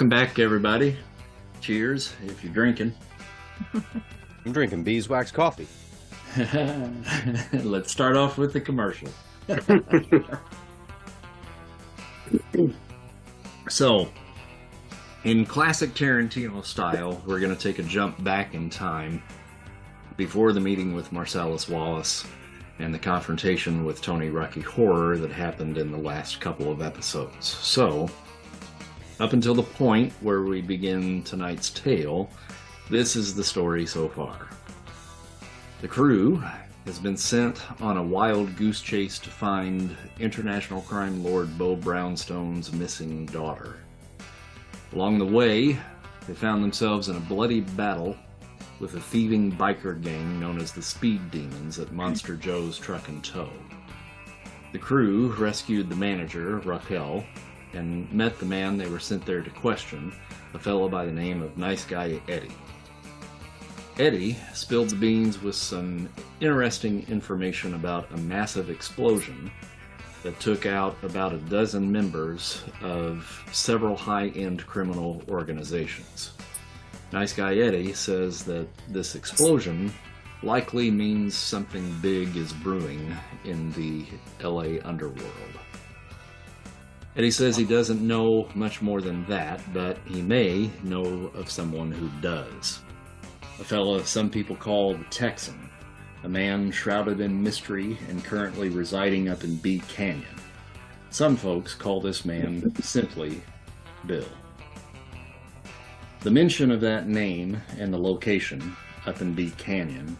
Welcome back, everybody. Cheers if you're drinking. I'm drinking beeswax coffee. Let's start off with the commercial. so, in classic Tarantino style, we're going to take a jump back in time before the meeting with Marcellus Wallace and the confrontation with Tony Rocky Horror that happened in the last couple of episodes. So, up until the point where we begin tonight's tale, this is the story so far. The crew has been sent on a wild goose chase to find international crime lord Beau Brownstone's missing daughter. Along the way, they found themselves in a bloody battle with a thieving biker gang known as the Speed Demons at Monster Joe's Truck and Tow. The crew rescued the manager, Raquel, and met the man they were sent there to question, a fellow by the name of Nice Guy Eddie. Eddie spilled the beans with some interesting information about a massive explosion that took out about a dozen members of several high end criminal organizations. Nice Guy Eddie says that this explosion likely means something big is brewing in the LA underworld. Eddie says he doesn't know much more than that, but he may know of someone who does. A fellow some people call the Texan, a man shrouded in mystery and currently residing up in Bee Canyon. Some folks call this man simply Bill. The mention of that name and the location up in Bee Canyon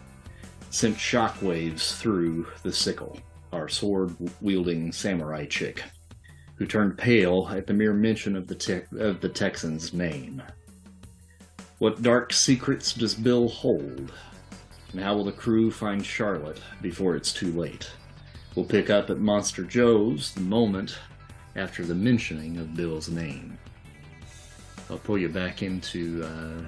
sent shockwaves through the sickle, our sword wielding samurai chick, who turned pale at the mere mention of the, te- of the Texan's name. What dark secrets does Bill hold? And how will the crew find Charlotte before it's too late? We'll pick up at Monster Joe's the moment after the mentioning of Bill's name. I'll pull you back into uh,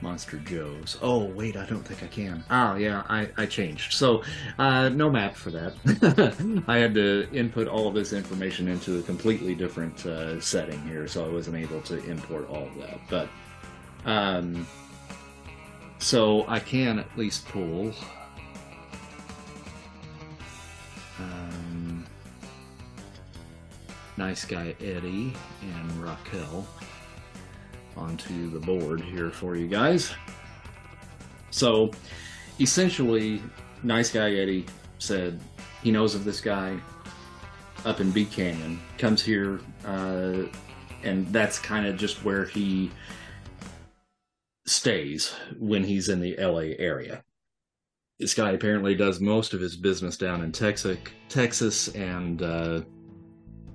Monster Joe's. Oh, wait, I don't think I can. Oh, yeah, I, I changed. So, uh, no map for that. I had to input all of this information into a completely different uh, setting here, so I wasn't able to import all of that. But, um, so I can at least pull. Um, nice guy Eddie and Raquel onto the board here for you guys. So, essentially, nice guy Eddie said he knows of this guy up in Bee Canyon, comes here, uh, and that's kind of just where he stays when he's in the LA area. This guy apparently does most of his business down in Texas, Texas and uh,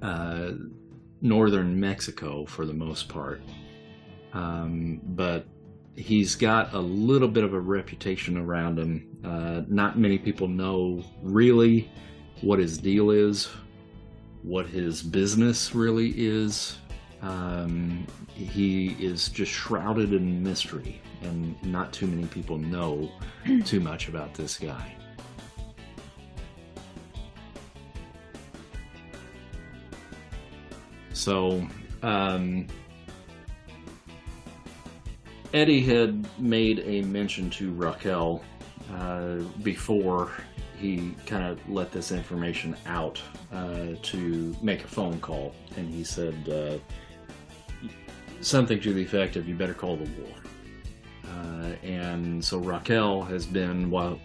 uh, northern Mexico for the most part. Um, but he's got a little bit of a reputation around him. Uh, not many people know really what his deal is, what his business really is. Um, he is just shrouded in mystery, and not too many people know too much about this guy. So, um, Eddie had made a mention to Raquel uh, before he kind of let this information out uh, to make a phone call, and he said uh, something to the effect of "You better call the war." Uh, and so Raquel has been while.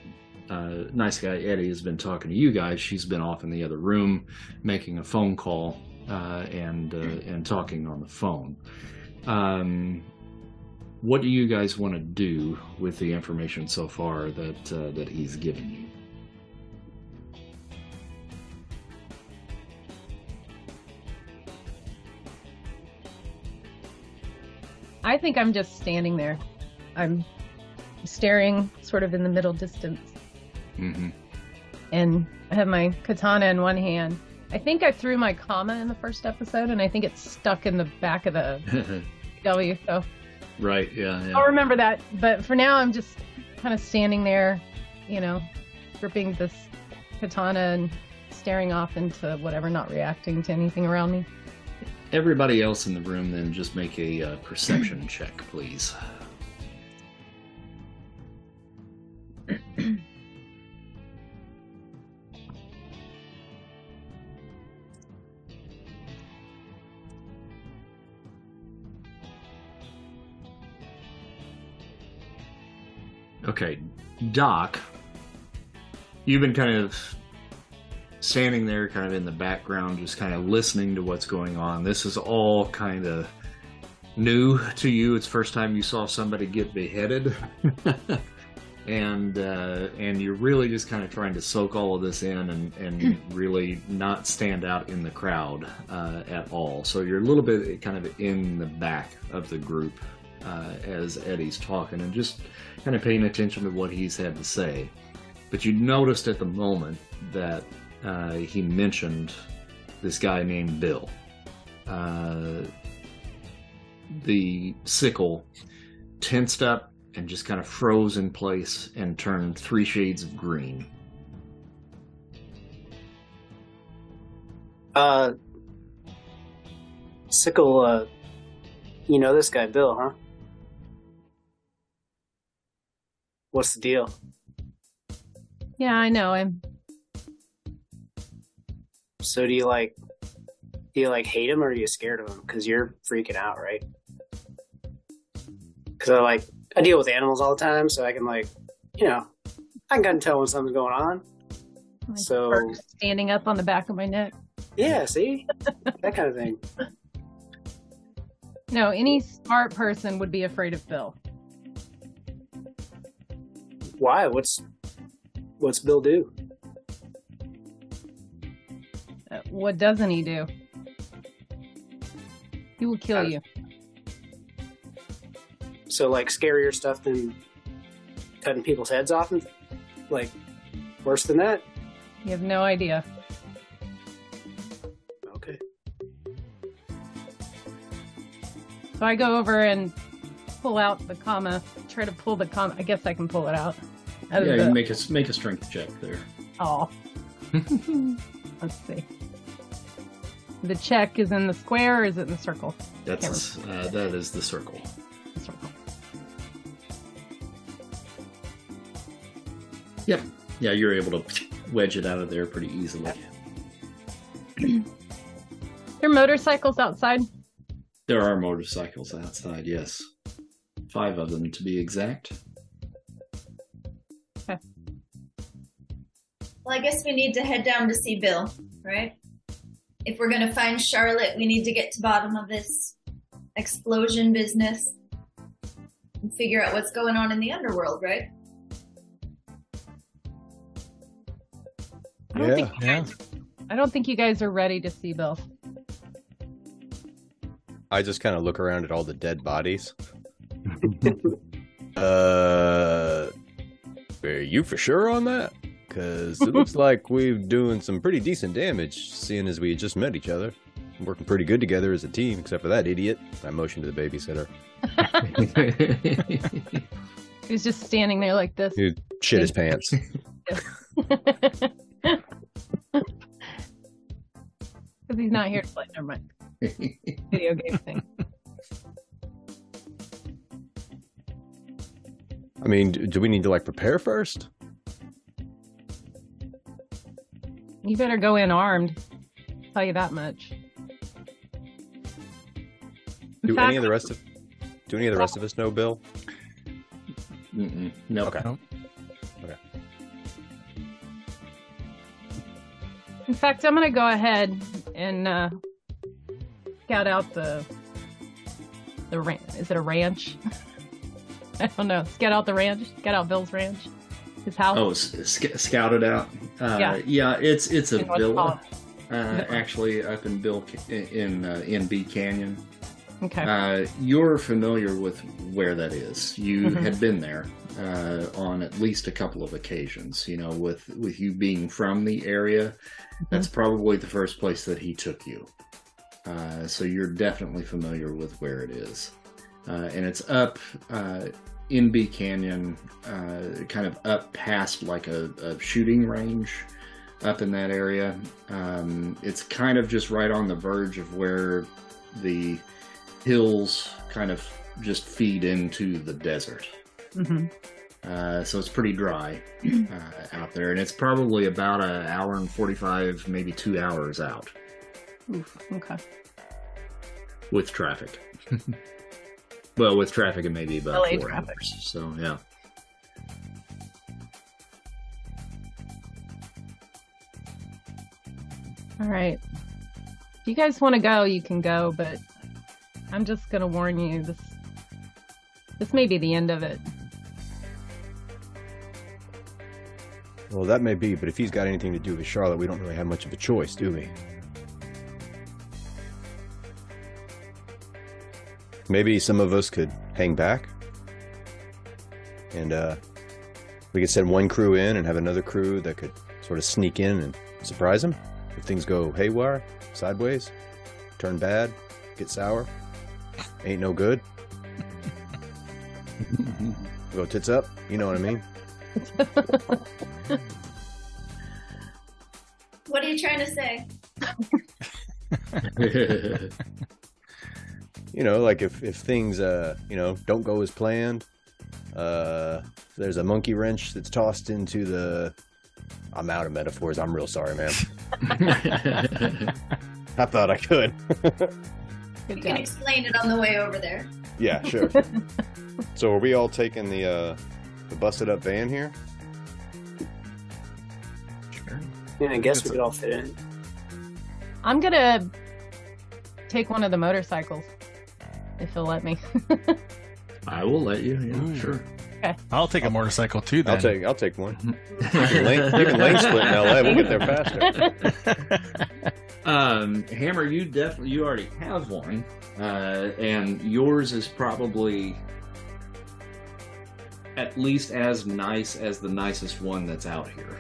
Uh, nice guy Eddie has been talking to you guys. She's been off in the other room, making a phone call uh, and and talking on the phone. Um, what do you guys want to do with the information so far that uh, that he's given you? I think I'm just standing there. I'm staring sort of in the middle distance. Mm-hmm. And I have my katana in one hand. I think I threw my kama in the first episode, and I think it's stuck in the back of the W. So Right. Yeah. yeah. I'll remember that. But for now, I'm just kind of standing there, you know, gripping this katana and staring off into whatever, not reacting to anything around me. everybody else in the room then just make a uh, perception check, please. Okay, Doc, you've been kind of standing there, kind of in the background, just kind of listening to what's going on. This is all kind of new to you. It's first time you saw somebody get beheaded, and uh, and you're really just kind of trying to soak all of this in and and really not stand out in the crowd uh, at all. So you're a little bit kind of in the back of the group uh, as Eddie's talking and just kind of paying attention to what he's had to say. But you noticed at the moment that uh, he mentioned this guy named Bill. Uh, the sickle tensed up and just kind of froze in place and turned three shades of green. Uh, Sickle, uh, you know this guy, Bill, huh? What's the deal? Yeah, I know him. So do you like, do you like hate him or are you scared of him? Because you're freaking out, right? Because I like, I deal with animals all the time, so I can like, you know, I can kind of tell when something's going on. So- standing up on the back of my neck. Yeah, see, that kind of thing. No, any smart person would be afraid of Bill. Why? What's, what's Bill do? Uh, what doesn't he do? He will kill Uh, you. So like scarier stuff than cutting people's heads off and like worse than that? You have no idea. Okay. So I go over and pull out the kama, try to pull the com. I guess I can pull it out. out Yeah, the- you make a make a strength check there. Oh. Let's see. The check is in the square or is it in the circle? That's uh, that is the circle. The circle. Yep. Yeah, you're able to wedge it out of there pretty easily. There are motorcycles outside. There are motorcycles outside, yes. Five of them to be exact. Well, I guess we need to head down to see Bill, right? If we're gonna find Charlotte, we need to get to bottom of this explosion business and figure out what's going on in the underworld, right? I don't Yeah, think you yeah. guys, I don't think you guys are ready to see Bill. I just kind of look around at all the dead bodies. uh, are you for sure on that? Because it looks like we're doing some pretty decent damage, seeing as we just met each other. Working pretty good together as a team, except for that idiot. I motioned to the babysitter. He's just standing there like this. He shit his pants. Because he's not here to play. Never mind. Video game thing. I mean, do do we need to like prepare first? You better go in armed. I'll tell you that much. In Do fact, any of the rest of do any of the rest of us know Bill? No. Okay. in fact, I'm gonna go ahead and uh, scout out the the ran- Is it a ranch? I don't know. Scout out the ranch. Scout out Bill's ranch. His house. Oh, sc- scouted out. Uh, Yeah. yeah. it's it's a villa, uh, actually up in Bill in uh, in Bee Canyon. Okay. Uh, you're familiar with where that is. You Mhm. had been there uh, on at least a couple of occasions. You know, with with you being from the area, that's probably the first place that he took you. Uh, so you're definitely familiar with where it is, uh, and it's up uh, in Bee Canyon, uh, kind of up past like a, a shooting range. Up in that area, um, it's kind of just right on the verge of where the hills kind of just feed into the desert. hmm Uh, so it's pretty dry uh, out there, and it's probably about an hour and 45, maybe two hours out Oof. Okay. with traffic. well, with traffic, it may be about LA four traffic. hours. So, yeah. All right. If you guys want to go, you can go, but I'm just gonna warn you this this may be the end of it. Well, that may be, but if he's got anything to do with Charlotte, we don't really have much of a choice, do we? Maybe some of us could hang back. And uh, we could send one crew in and have another crew that could sort of sneak in and surprise them If things go haywire, sideways, turn bad, get sour, ain't no good, go tits up, you know what I mean? What are you trying to say? you know, like if, if things, uh, you know, don't go as planned, uh, there's a monkey wrench that's tossed into the. I'm out of metaphors. I'm real sorry, man. I thought I could. Good You can explain it on the way over there. yeah, sure. so are we all taking the uh, the busted up van here? Sure. Yeah, I guess we could all fit in. I'm gonna take one of the motorcycles if you'll let me. I will let you. Yeah, Ooh. sure. I'll take a motorcycle too. Then I'll take I'll take one. You can lane, you can lane split in LA. We'll get there faster. Um, Hammer, you definitely you already have one, uh, and yours is probably at least as nice as the nicest one that's out here.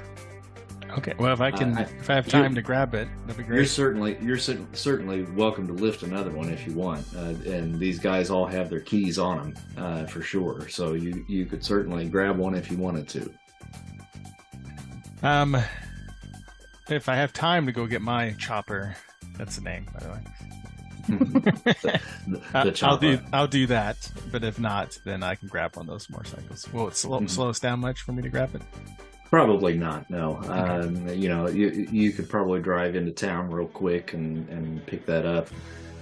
Okay. Well, if I can, Uh, I- if I have time to grab it, that'd be You're great. certainly you're cer- certainly welcome to lift another one if you want, uh, and these guys all have their keys on them uh, for sure. So you you could certainly grab one if you wanted to. Um, if I have time to go get my chopper, that's the name, by the way. the, the I- I'll do I'll do that. But if not, then I can grab one of those motorcycles. Will it slow, Mhm. slow us down much for me to grab it? Probably not. No. Um, you know, you you could probably drive into town real quick and, and pick that up,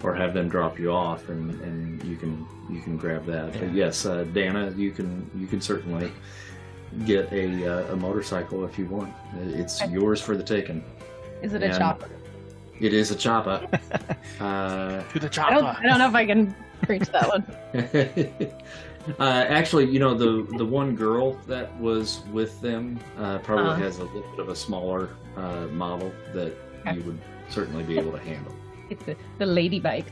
or have them drop you off, and, and you can you can grab that. But yes, uh, Dana, you can you can certainly get a uh, a motorcycle if you want. It's Okay. yours for the taking. Is it a chopper? It is a chopper. uh, To the I chopper. don't. I don't know if I can preach that one. uh, actually, you know the the one girl that was with them uh, probably Uh-huh. has a little bit of a smaller uh, model that Okay. you would certainly be able to handle. It's the, the lady bike.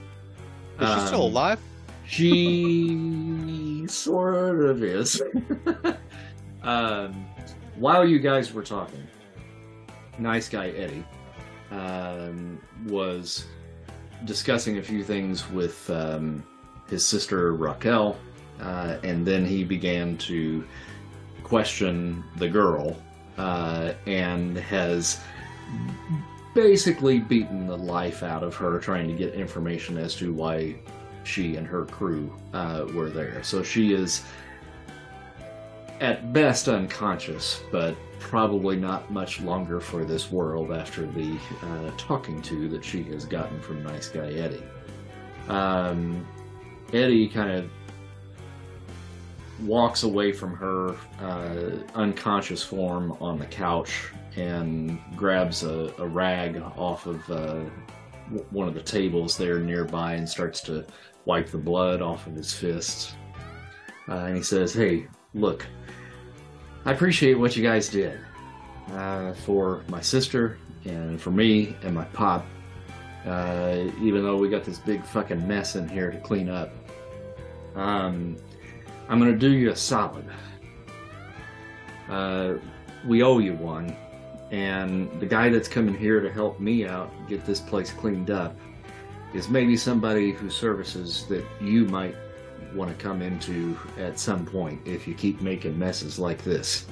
Is she still Um, alive? She sort of is. um, while you guys were talking, nice guy Eddie um, was discussing a few things with um, his sister Raquel, uh, and then he began to question the girl uh, and has basically beaten the life out of her trying to get information as to why she and her crew uh, were there. So she is at best unconscious, but probably not much longer for this world after the uh, talking to that she has gotten from nice guy Eddie. Um, Eddie kind of walks away from her uh, unconscious form on the couch and grabs a, a rag off of uh, w- one of the tables there nearby and starts to wipe the blood off of his fists. Uh, and he says, Hey, look, I appreciate what you guys did uh, for my sister and for me and my pop. Uh, even though we got this big fucking mess in here to clean up, um, I'm gonna do you a solid. Uh, we owe you one, and the guy that's coming here to help me out get this place cleaned up is maybe somebody whose services that you might want to come into at some point if you keep making messes like this.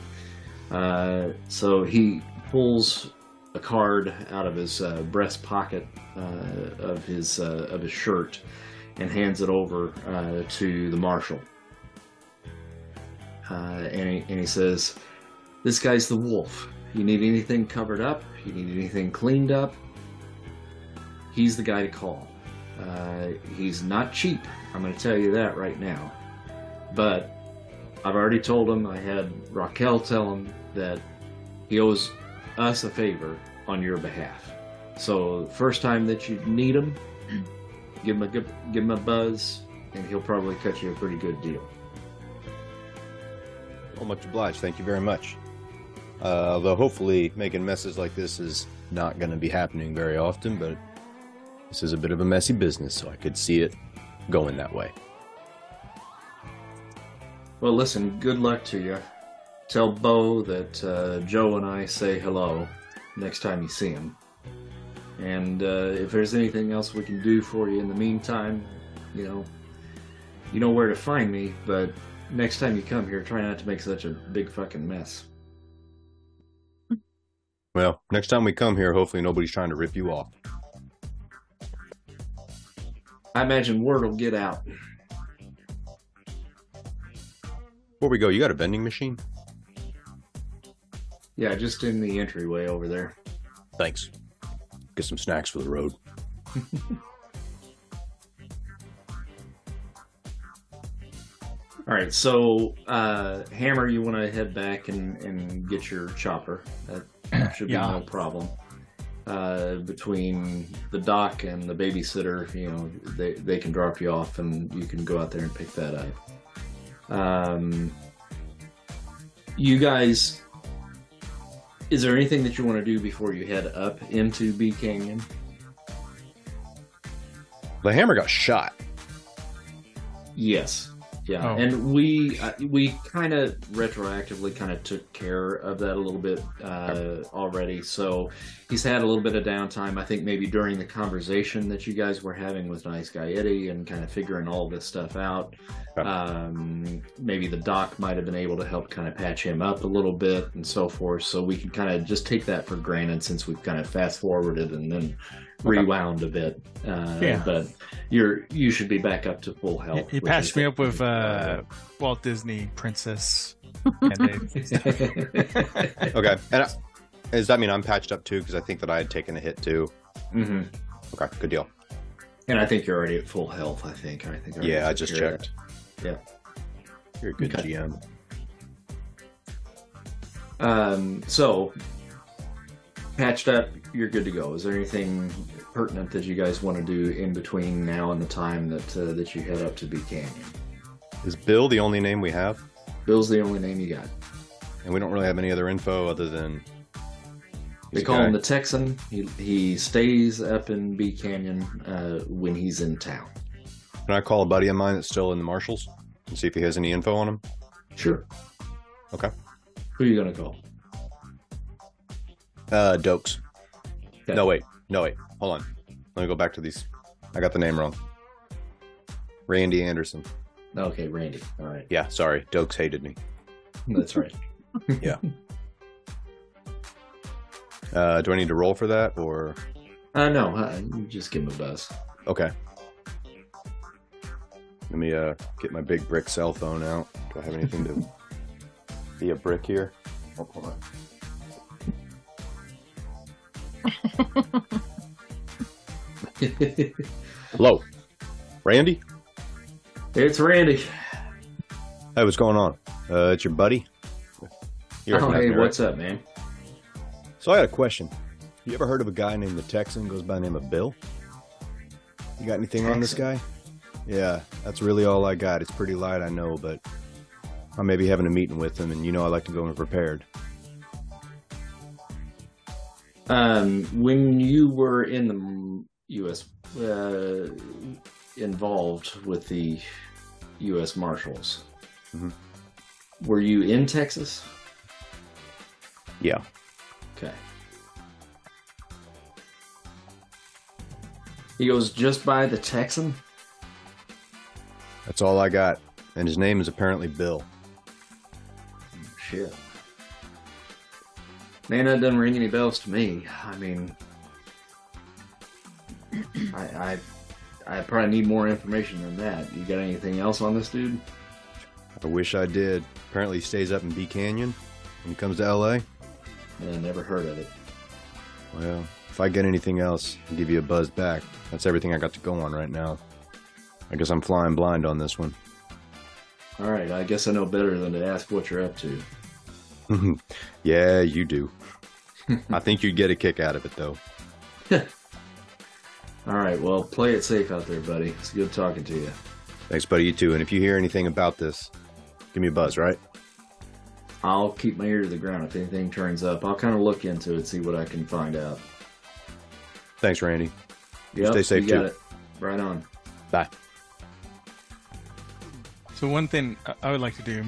Uh, so he pulls a card out of his uh, breast pocket uh, of his uh, of his shirt and hands it over uh, to the marshal. Uh, and, he, and he says, "This guy's the wolf. You need anything covered up? You need anything cleaned up? He's the guy to call. Uh, he's not cheap. I'm going to tell you that right now. But I've already told him. I had Raquel tell him that he owes us a favor on your behalf. So first time that you need him, give him a give him a buzz, and he'll probably cut you a pretty good deal. Well, much obliged. Thank you very much. Uh, although hopefully making messes like this is not going to be happening very often, but this is a bit of a messy business, so I could see it going that way. Well, listen, good luck to you. Tell Beau that uh, Joe and I say hello next time you see him. And uh, if there's anything else we can do for you in the meantime, you know, you know where to find me, but next time you come here, try not to make such a big fucking mess. Well, next time we come here, hopefully nobody's trying to rip you off. I imagine word will get out. Before we go, you got a vending machine? Yeah, just in the entryway over there. Thanks. Get some snacks for the road. All right, so uh, Hammer, you want to head back and, and get your chopper. That should be Yeah. no problem. Uh, between the dock and the babysitter, you know, they, they can drop you off and you can go out there and pick that up. Um, you guys, is there anything that you want to do before you head up into Bee Canyon? The hammer got shot. Yes. Yeah, Oh. and we uh, we kind of retroactively kind of took care of that a little bit uh, already. So he's had a little bit of downtime. I think maybe during the conversation that you guys were having with Nice Guy Eddie and kind of figuring all this stuff out. Um, maybe the doc might have been able to help kind of patch him up a little bit and so forth. So we can kind of just take that for granted since we've kind of fast forwarded and then rewound a bit. Uh, Yeah. But you're you should be back up to full health. He which patched me up with uh, Walt Disney Princess. Okay. And I, does that mean I'm patched up too? Because I think that I had taken a hit too. hmm Okay, good deal. And I think you're already at full health. I think. I think. already Yeah, I just care of checked. Yeah. You're a good Okay. GM. Um. So patched up. You're good to go. Is there anything pertinent that you guys want to do in between now and the time that uh, that you head up to Bee Canyon? Is Bill the only name we have? Bill's the only name you got. And we don't really have any other info other than. They call guy. him the Texan. He he stays up in Bee Canyon uh, when he's in town. Can I call a buddy of mine that's still in the marshals and see if he has any info on him? Sure. Okay. Who are you gonna call? Uh, Dokes. Okay. No, wait. No, wait. Hold on. Let me go back to these. I got the name wrong. Randy Anderson. Okay, Randy. All right. Yeah, sorry. Dokes hated me. That's right. Yeah. Uh, do I need to roll for that or? Uh, no, uh, you just give him a buzz. Okay. Let me uh get my big brick cell phone out. Do I have anything to be a brick here? Oh, hold on. Hello, Randy. it's Randy. Hey, what's going on? Uh, it's your buddy. You Oh, hey, me, right? what's up, man? So I got a question. You ever heard of a guy named the Texan? Goes by the name of Bill. You got anything on this guy? Yeah, that's really all I got. It's pretty light, I know, but I may be having a meeting with him, and you know I like to go in prepared. Um, when you were in the U.S. Uh, involved with the U.S. Marshals, Mhm. were you in Texas? Yeah. Okay. He goes just by the Texan. That's all I got. And his name is apparently Bill. Shit. Man, that doesn't ring any bells to me. I mean, I, I, I probably need more information than that. You got anything else on this dude? I wish I did. Apparently, he stays up in Bee Canyon when he comes to LA. I never heard of it. Well, if I get anything else, I'll give you a buzz back. That's everything I got to go on right now. I guess I'm flying blind on this one. All right, I guess I know better than to ask what you're up to. yeah, you do. I think you'd get a kick out of it, though. All right, well, play it safe out there, buddy. It's good talking to you. Thanks, buddy. You too. And if you hear anything about this, give me a buzz, right? I'll keep my ear to the ground if anything turns up. I'll kind of look into it, see what I can find out. Thanks, Randy. Yep, Stay safe, you got too. it. Right on. Bye. So one thing I- I would like to do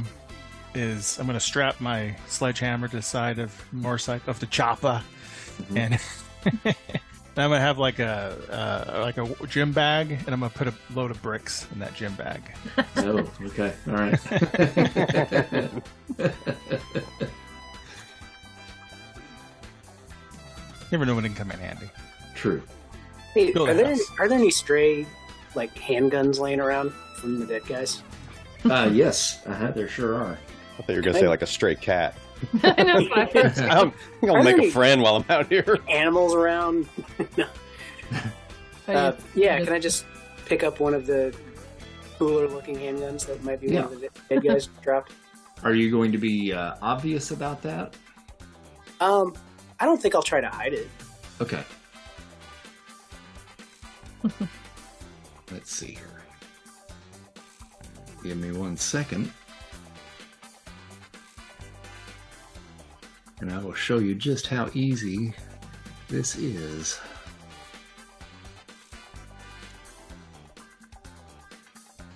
is I'm going to strap my sledgehammer to the side of motorcycle of the chopper, Mhm. and I'm going to have like a uh, like a gym bag, and I'm going to put a load of bricks in that gym bag. Oh, okay. All right. Never know when it can come in handy. True. Hey, Build are there house. are there any stray like handguns laying around from the dead guys? Uh, yes, uh-huh, there sure are. I thought you were going to say like a stray cat. I know that's what I was I'm going to make they- a friend while I'm out here. Animals around? saying. Uh, yeah, can I just pick up one of the cooler looking handguns that might be Yeah. one of the dead guys dropped? Are you going to be uh, obvious about that? Um, I don't think I'll try to hide it. Okay. Let's see here. Give me one second. And I will show you just how easy this is.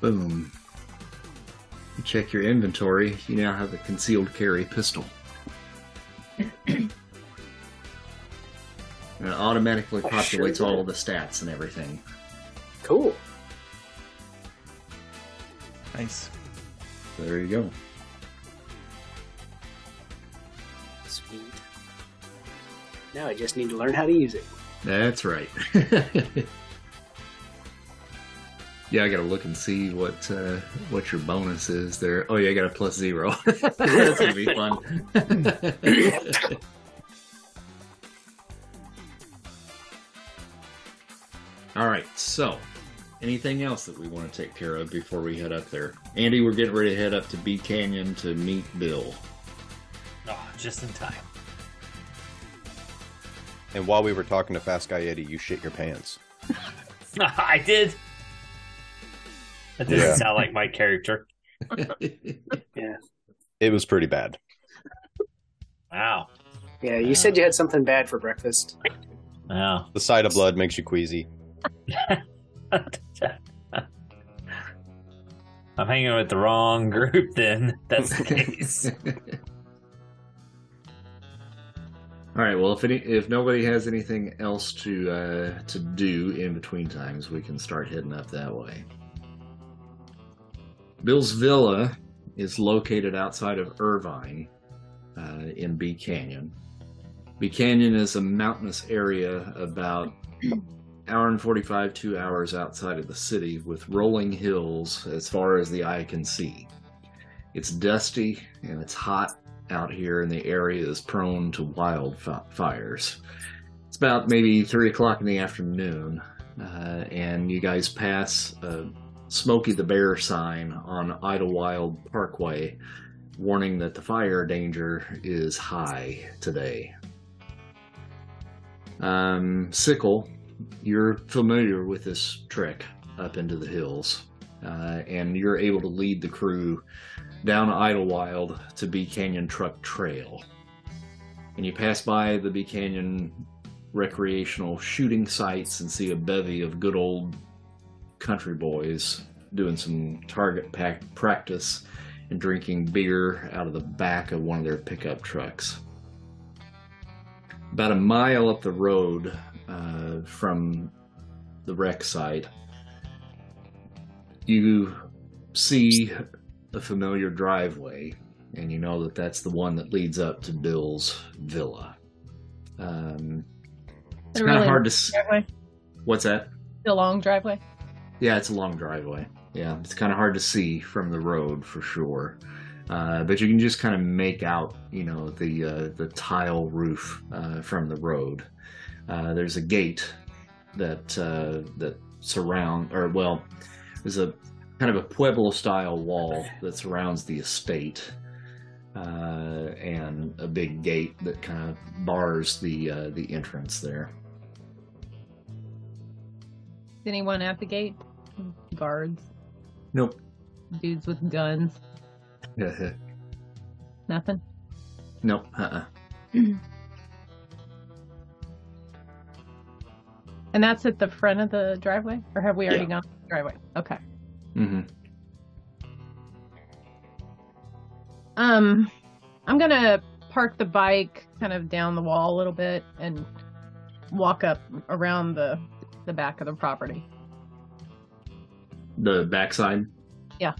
Boom. You check your inventory, you now have a concealed carry pistol. And it automatically oh, I sure populates all of the stats and everything. Cool. Nice. There you go. Now I just need to learn how to use it. That's right. yeah, I gotta look and see what uh, what your bonus is there. Oh yeah, I got a plus zero. That's gonna be fun. All right, so anything else that we want to take care of before we head up there? Andy, we're getting ready to head up to Bee Canyon to meet Bill. Oh, just in time. And while we were talking to Fast Guy Eddie, you shit your pants. I did. That doesn't Yeah. sound like my character. Yeah. It was pretty bad. Wow. Yeah, you said you had something bad for breakfast. Wow. The sight of blood makes you queasy. I'm hanging with the wrong group then. That's the case. All right. Well, if any, if nobody has anything else to uh, to do in between times, we can start heading up that way. Bill's villa is located outside of Irvine, uh, in Bee Canyon. Bee Canyon is a mountainous area about hour and forty five, two hours outside of the city, with rolling hills as far as the eye can see. It's dusty and it's hot out here, in the area is prone to wildfires. It's about maybe three o'clock in the afternoon, uh, and you guys pass a Smokey the Bear sign on Idlewild Parkway, warning that the fire danger is high today. Um, Sickle, you're familiar with this trek up into the hills, uh, and you're able to lead the crew down Idlewild to Bee Canyon Truck Trail. And you pass by the Bee Canyon recreational shooting sites and see a bevy of good old country boys doing some target pack practice and drinking beer out of the back of one of their pickup trucks. About a mile up the road uh, from the wreck site, you see a familiar driveway, and you know that that's the one that leads up to Bill's villa. Um, it's kind of really hard to. s- Driveway? What's that? The long driveway. Yeah, it's a long driveway. Yeah, it's kind of hard to see from the road for sure. Uh, but you can just kind of make out, you know, the uh, the tile roof uh, from the road. Uh, there's a gate that uh, that surround, or well, there's a kind of a pueblo style wall that surrounds the estate, uh, and a big gate that kind of bars the uh, the entrance there. Is anyone at the gate? Guards, Nope. dudes with guns. Nothing. nope. Uh-uh. And that's at the front of the driveway, or have we already Yeah. gone to the driveway? Okay. hmm Um, I'm gonna park the bike kind of down the wall a little bit and walk up around the the back of the property. The backside. Yeah,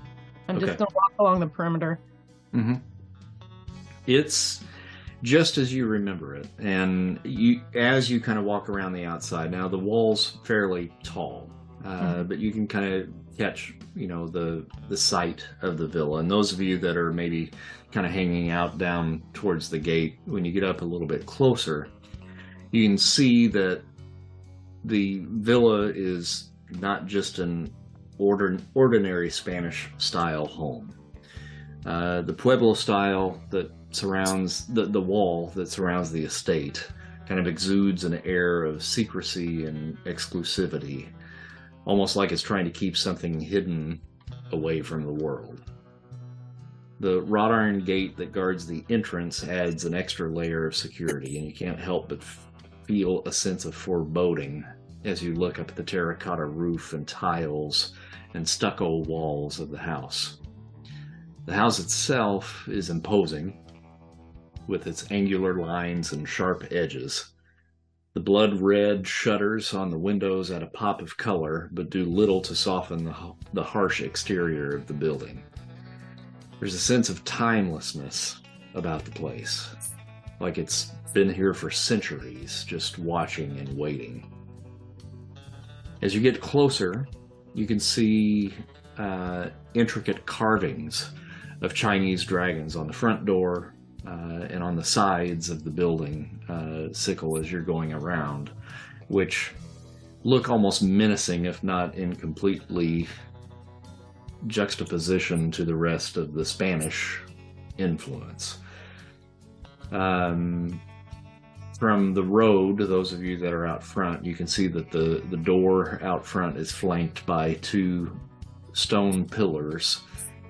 I'm Okay. just gonna walk along the perimeter. Mm-hmm. It's just as you remember it, and you as you kind of walk around the outside. Now the wall's fairly tall, uh, but you can kind of catch, you know, the the site of the villa. And those of you that are maybe kind of hanging out down towards the gate, when you get up a little bit closer, you can see that the villa is not just an ordinary Spanish style home. Uh, the Pueblo style that surrounds the, the wall that surrounds the estate kind of exudes an air of secrecy and exclusivity, almost like it's trying to keep something hidden away from the world. The wrought iron gate that guards the entrance adds an extra layer of security, and you can't help but f- feel a sense of foreboding as you look up at the terracotta roof and tiles and stucco walls of the house. The house itself is imposing, with its angular lines and sharp edges. The blood red shutters on the windows add a pop of color, but do little to soften the, the harsh exterior of the building. There's a sense of timelessness about the place, like it's been here for centuries, just watching and waiting. As you get closer, you can see uh, intricate carvings of Chinese dragons on the front door uh, and on the sides of the building, uh, sickle as you're going around, which look almost menacing, if not in completely juxtaposition to the rest of the Spanish influence. Um, from the road, those of you that are out front, you can see that the, the door out front is flanked by two stone pillars.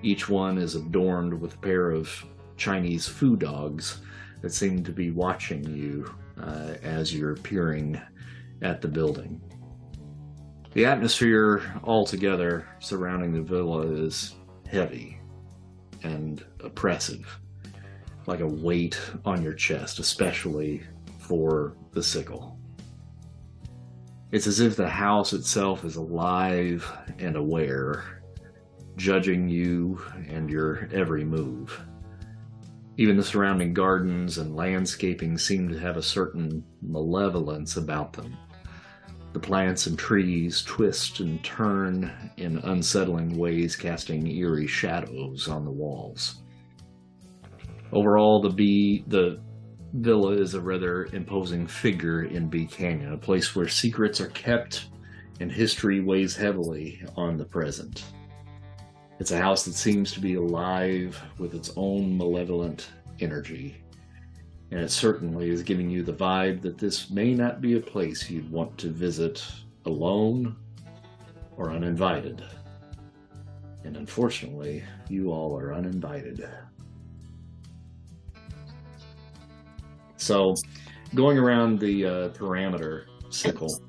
Each one is adorned with a pair of Chinese foo dogs that seem to be watching you uh, as you're peering at the building. The atmosphere altogether surrounding the villa is heavy and oppressive, like a weight on your chest, especially for the sickle. It's as if the house itself is alive and aware, judging you and your every move. Even the surrounding gardens and landscaping seem to have a certain malevolence about them. The plants and trees twist and turn in unsettling ways, casting eerie shadows on the walls. Overall, the bee, the villa is a rather imposing figure in Bee Canyon, a place where secrets are kept and history weighs heavily on the present. It's a house that seems to be alive with its own malevolent energy, and it certainly is giving you the vibe that this may not be a place you'd want to visit alone or uninvited. And unfortunately, you all are uninvited. So, going around the uh, sickle,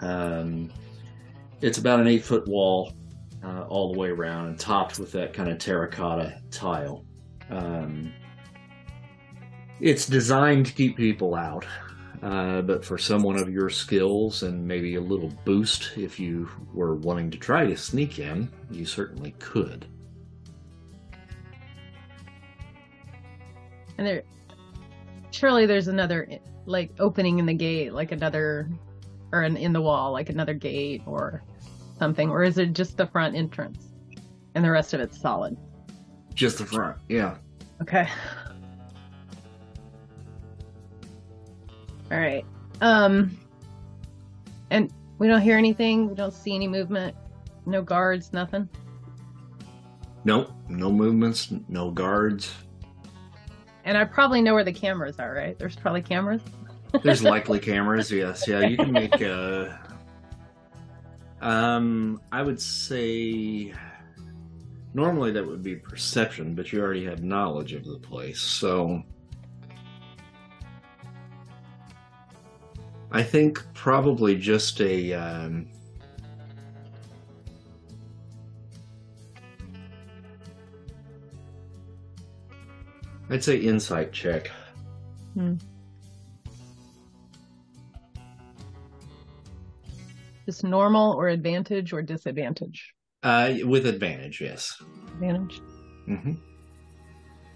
um, it's about an eight foot wall uh, all the way around and topped with that kind of terracotta tile. Um, it's designed to keep people out, uh, but for someone of your skills and maybe a little boost, if you were wanting to try to sneak in, you certainly could. And there, surely there's another like opening in the gate, like another, or in, in the wall, like another gate or something, or is it just the front entrance, and the rest of it's solid? Just the front. Yeah. Okay. All right. Um. And we don't hear anything. We don't see any movement. No guards. Nothing. Nope. No movements. No guards. And I probably know where the cameras are. Right? There's probably cameras. There's likely cameras. Yes. Yeah. You can make. Uh, um. I would say. Normally that would be perception, but you already have knowledge of the place, so. I think probably just a. Um, I'd say insight check. Just normal or advantage or disadvantage. Uh, with advantage, yes. Advantage. hmm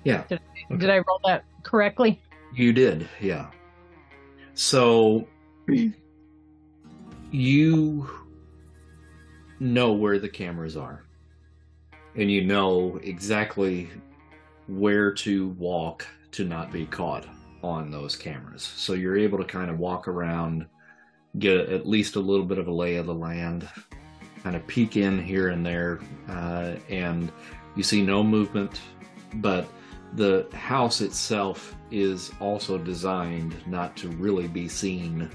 Yeah, Did I roll that correctly? you did. Yeah. So you know where the cameras are, and you know exactly where to walk to not be caught on those cameras. So you're able to kind of walk around, get at least a little bit of a lay of the land, kind of peek in here and there, uh, and you see no movement, but the house itself is also designed not to really be seen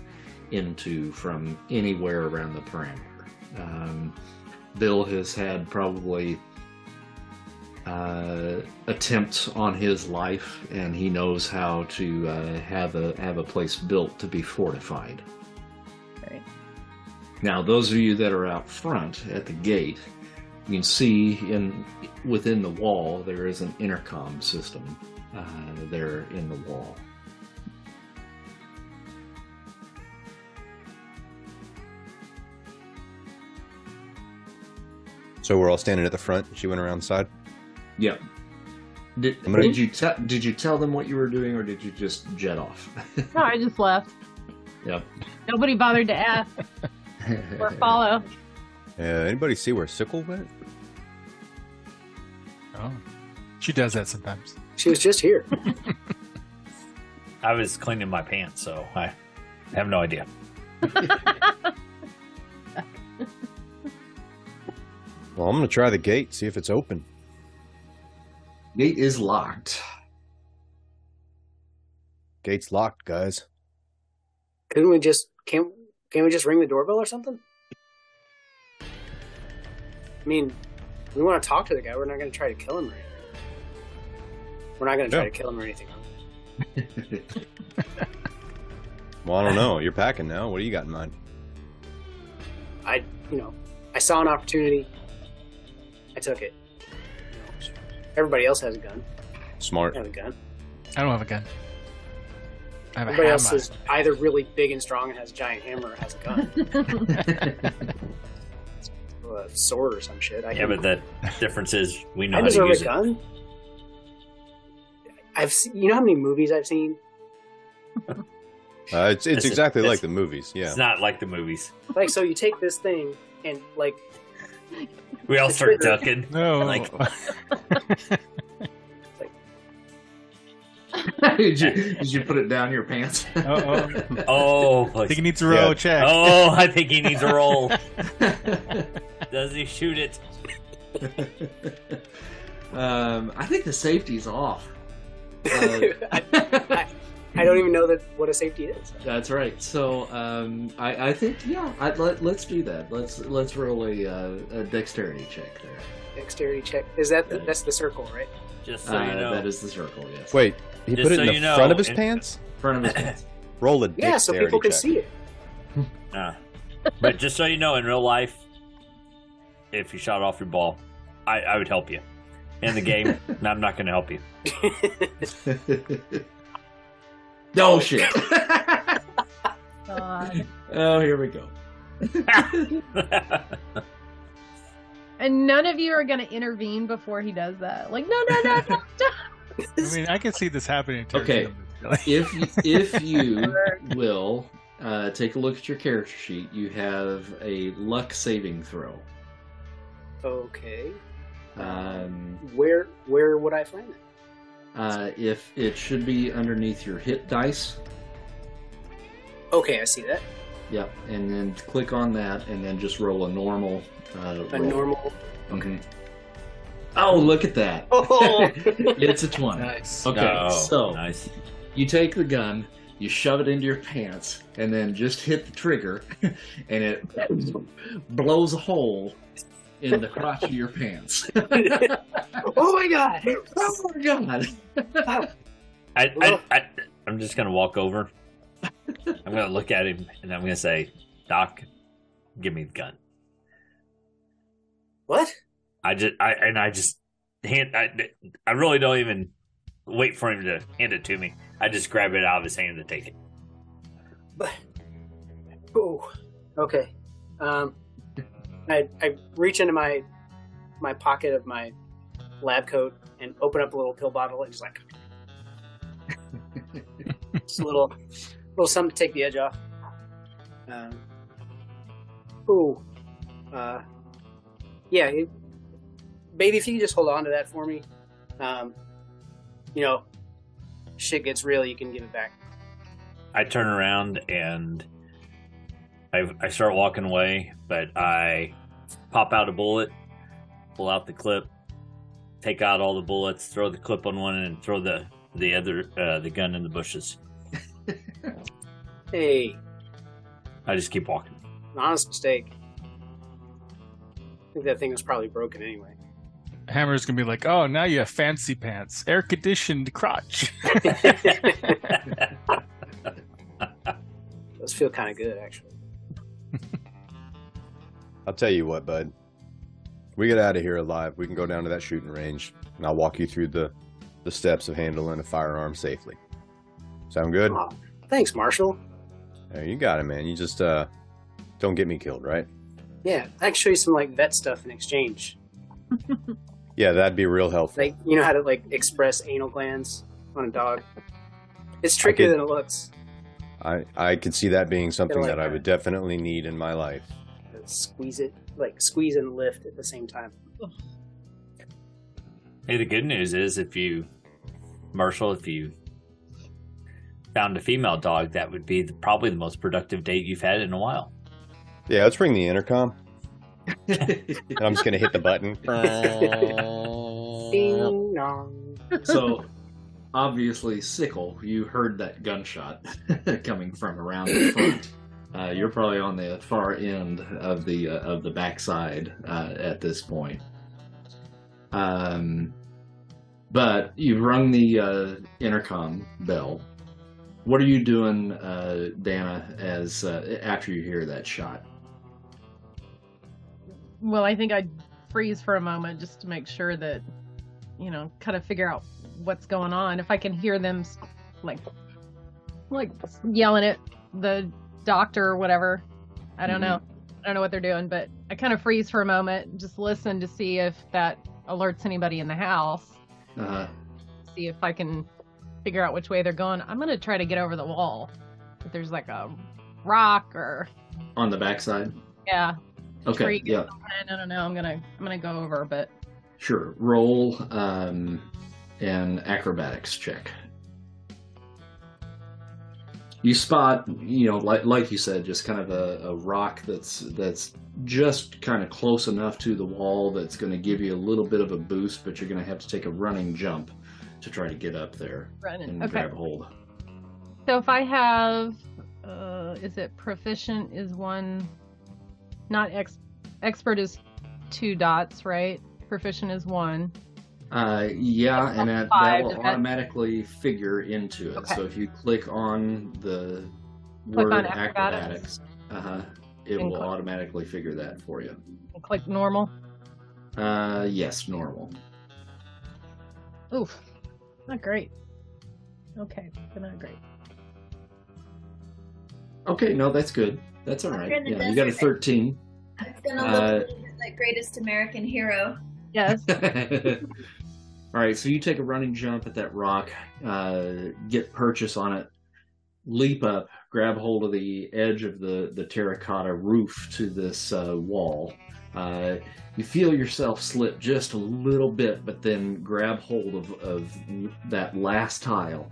into from anywhere around the perimeter. Um, Bill has had probably uh, attempts on his life, and he knows how to uh, have a have a place built to be fortified. Right. Now, those of you that are out front at the gate, you can see in within the wall there is an intercom system uh, there in the wall. So we're all standing at the front. She went around the side. Yep. Did, gonna- did you tell did you tell them what you were doing, or did you just jet off? No, I just left. yep. Nobody bothered to ask or follow. Uh, anybody see where Sickle went? Oh. She does that sometimes. She was just here. I was cleaning my pants, so I have no idea. Well, I'm gonna try the gate, see if it's open. Gate is locked. Gate's locked, guys. Couldn't we just can't can't we just ring the doorbell or something? I mean, we want to talk to the guy. We're not going to try to kill him or anything. We're not going to try Yeah. to kill him or anything. Well, I don't know. You're packing now. What do you got in mind? I, you know, I saw an opportunity. I took it. You know, everybody else has a gun. Smart. I have a gun. I don't have a gun. I have a Everybody else is either really big and strong and has a giant hammer or has a gun. or a sword or some shit. I Yeah, can- but the difference is we know I how to deserve use a it. gun. I've seen, you know how many movies I've seen? Uh, it's This it's exactly this- like the movies. Yeah. It's not like the movies. Like, so you take this thing and like, We all start trigger. ducking. No. Like- did you did you put it down your pants? Uh-oh. Oh, I think he needs a roll Yeah. check. oh, I think he needs a roll. Does he shoot it? um, I think the safety's off. Uh, I, I, I don't even know that what a safety is. That's right. So um, I, I think yeah. I, let, let's do that. Let's let's roll a, uh, a dexterity check there. Dexterity check. Is that the, that's the circle, right? Just so Uh, you know. That is the circle. Yes. Wait, he Just put it so in the you know, front of his in- pants. front of his pants. Roll a Yeah, so people can check. see it. Uh, but just so you know, in real life, if you shot off your ball, I, I would help you. In the game, I'm not going to help you. oh shit! God. oh, here we go. And none of you are going to intervene before he does that. Like, no, no, no, no, stop. I mean, I can see this happening. To Okay. if if you will uh, take a look at your character sheet, you have a luck saving throw. Okay. Um, Where where would I find it? uh, if it should be underneath your hit dice, Okay, I see that. yep, and then click on that, and then just roll a normal. Uh, A roll. normal. Mhm. Oh, look at that! Oh, it's a twenty. Nice. Okay, Oh, so nice. you take the gun, you shove it into your pants, and then just hit the trigger, and it blows a hole in the crotch of your pants. oh my god! oh my god! I, I, I, I'm just gonna walk over. I'm gonna look at him and I'm gonna say, "Doc, give me the gun." What? I just, I, and I just hand. I, I really don't even wait for him to hand it to me. I just grab it out of his hand and take it. But oh, okay. Um, I I reach into my my pocket of my lab coat and open up a little pill bottle and just like just a little little something to take the edge off. Um, ooh, uh, yeah, baby, if you could just hold on to that for me, um, you know, shit gets real, you can give it back. I turn around and I, I start walking away, but I pop out a bullet, pull out the clip, take out all the bullets, throw the clip on one, and throw the the other uh, the gun in the bushes. Hey, I just keep walking. an honest mistake. I think that thing was probably broken anyway. Hammer's gonna be like, "Oh, now you have fancy pants, air conditioned crotch." Those feel kind of good, actually. I'll tell you what, bud. We get out of here alive. We can go down to that shooting range, and I'll walk you through the the steps of handling a firearm safely. Sound good? Aw, thanks, Marshall. Yeah, you got it, man. You just uh, don't get me killed, right? Yeah, I can show you some like vet stuff in exchange. Yeah, that'd be real helpful. Like you know how to like express anal glands on a dog. It's trickier could- than it looks. I I could see that being something like that I would definitely need in my life. Squeeze it, like squeeze and lift at the same time. Hey, the good news is if you, Marshall, if you found a female dog, that would be the, probably the most productive date you've had in a while. Yeah, let's ring the intercom. And I'm just gonna hit the button. Ding dong. so obviously sickle you heard that gunshot coming from around the front uh, you're probably on the far end of the uh, of the backside uh, at this point um, but you've rung the uh, intercom bell what are you doing uh, dana as uh, after you hear that shot Well, I think I'd freeze for a moment just to make sure that, you know, kind of figure out what's going on. If I can hear them, like, like yelling at the doctor or whatever, I don't know. I don't know what they're doing, but I kind of freeze for a moment, just listen to see if that alerts anybody in the house. uh, See if I can figure out which way they're going. I'm gonna try to get over the wall. If there's like a rock or on the backside yeah, okay yeah I don't know. I'm gonna I'm gonna go over, but Sure. Roll um, an acrobatics check. You spot, you know, like like you said, just kind of a, a rock that's that's just kind of close enough to the wall that's going to give you a little bit of a boost, but you're going to have to take a running jump to try to get up there running. and Okay. grab hold. So if I have, uh, is it proficient is one, not ex, expert is two dots, right? Proficient is one. Uh, yeah, and that, that will that- automatically figure into it. Okay. So if you click on the Click word on acrobatics. acrobatics, uh-huh, it will click. automatically figure that for you. Click normal. Uh, yes, normal. Oof, not great. Okay, but not great. Okay, no, that's good. That's all right. You're right. in the Yeah, you got a 13. It's gonna Uh, look like greatest American hero. Yes. all All right, so you take a running jump at that rock, uh, get purchase on it, leap up, grab hold of the edge of the, the terracotta roof to this uh, wall. Uh, you feel yourself slip just a little bit, but then grab hold of, of that last tile,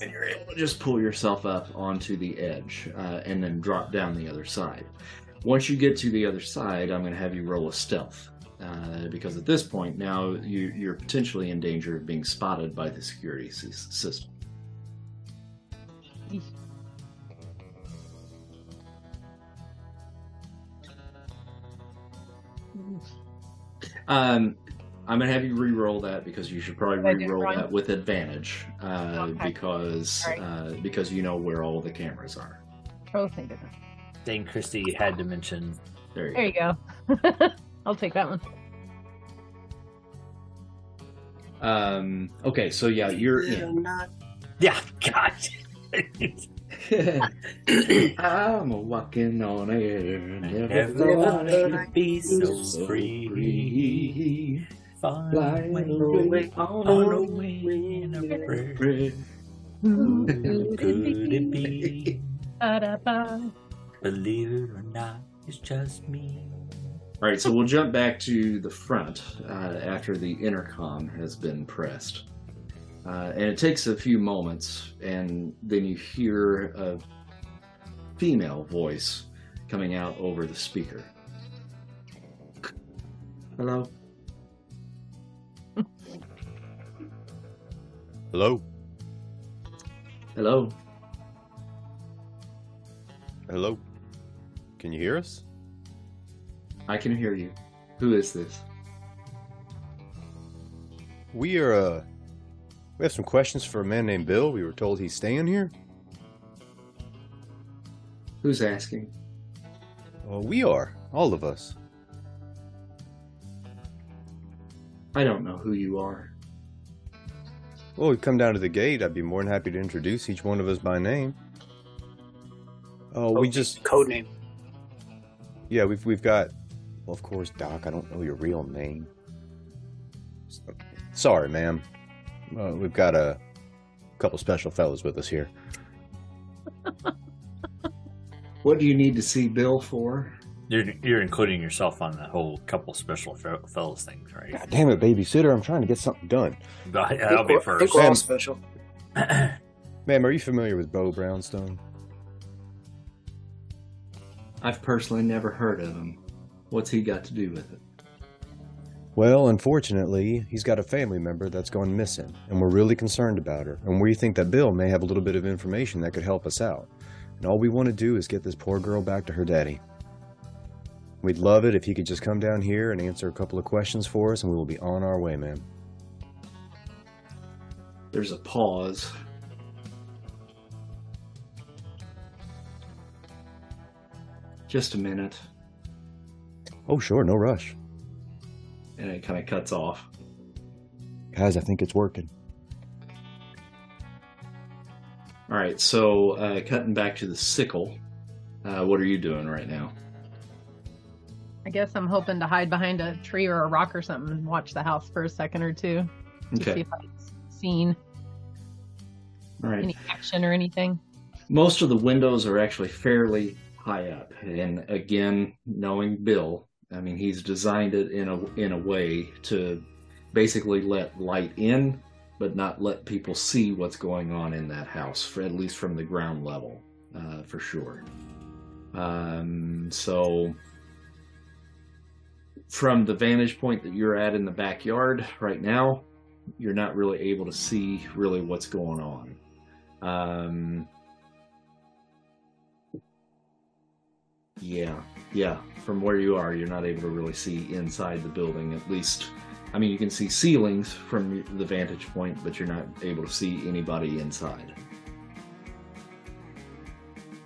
and you're able to just pull yourself up onto the edge uh, and then drop down the other side. Once you get to the other side, I'm going to have you roll a stealth. Uh, because at this point now you, you're potentially in danger of being spotted by the security sys- system. Um, I'm gonna have you re-roll that because you should probably I re-roll that with advantage uh, Okay. because Alright. uh, because you know where all the cameras are. Oh, thank goodness. Dane Christie had to mention. There you There go. you go. I'll take that one. Um, okay, so yeah, you're in. Yeah, God. I'm a walking on air, never Never thought thought I'd be so so free. Flying away away on a prayer. Could it be? Believe it or not, it's just me. All right, so we'll jump back to the front uh, after the intercom has been pressed. Uh, and it takes a few moments, and then you hear a female voice coming out over the speaker. Hello? Hello? Hello? Hello? Can you hear us? I can hear you. Who is this? We are, uh, we have some questions for a man named Bill. We were told he's staying here. Who's asking? Well, we are. All of us. I don't know who you are. Well, we come down to the gate. I'd be more than happy to introduce each one of us by name. Oh, we just, Code name. yeah, we've, we've got, well, of course, Doc, I don't know your real name. So- Sorry, ma'am. Uh, we've got a couple special fellows with us here. What do you need to see Bill for? You're you're including yourself on the whole couple special fe- fellas things, right? God damn it, babysitter. I'm trying to get something done. But I I'll be we're- first. we're all Sam. special. Ma'am, are you familiar with Beau Brownstone? I've personally never heard of him. What's he got to do with it? Well, unfortunately, he's got a family member that's gone missing, and we're really concerned about her. And we think that Bill may have a little bit of information that could help us out. And all we want to do is get this poor girl back to her daddy. We'd love it if you could just come down here and answer a couple of questions for us, and we will be on our way, ma'am. There's a pause. Just a minute, Oh, sure, no rush. and it kind of cuts off. Guys, I think it's working. All right, so uh, cutting back to the sickle. Uh, what are you doing right now? I guess I'm hoping to hide behind a tree or a rock or something and watch the house for a second or two to see if I've seen right. any action or anything. Most of the windows are actually fairly high up, and again, knowing Bill, I mean, he's designed it in a in a way to basically let light in, but not let people see what's going on in that house, for at least from the ground level, uh, for sure. Um, so, from the vantage point that you're at in the backyard right now, you're not really able to see really what's going on. Um, Yeah, yeah. From where you are, you're not able to really see inside the building. At least, I mean, you can see ceilings from the vantage point, but you're not able to see anybody inside.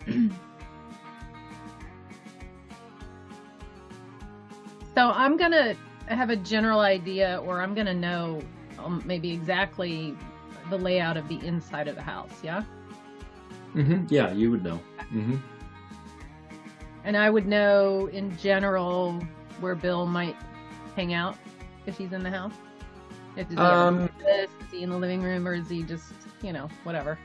So I'm gonna have a general idea, or I'm gonna know um, maybe exactly the layout of the inside of the house. Yeah, Mm-hmm. Yeah, you would know. Mm-hmm. and I would know in general where Bill might hang out if he's in the house. Does he Um, have this? Is he in the living room, or is he just, you know, whatever?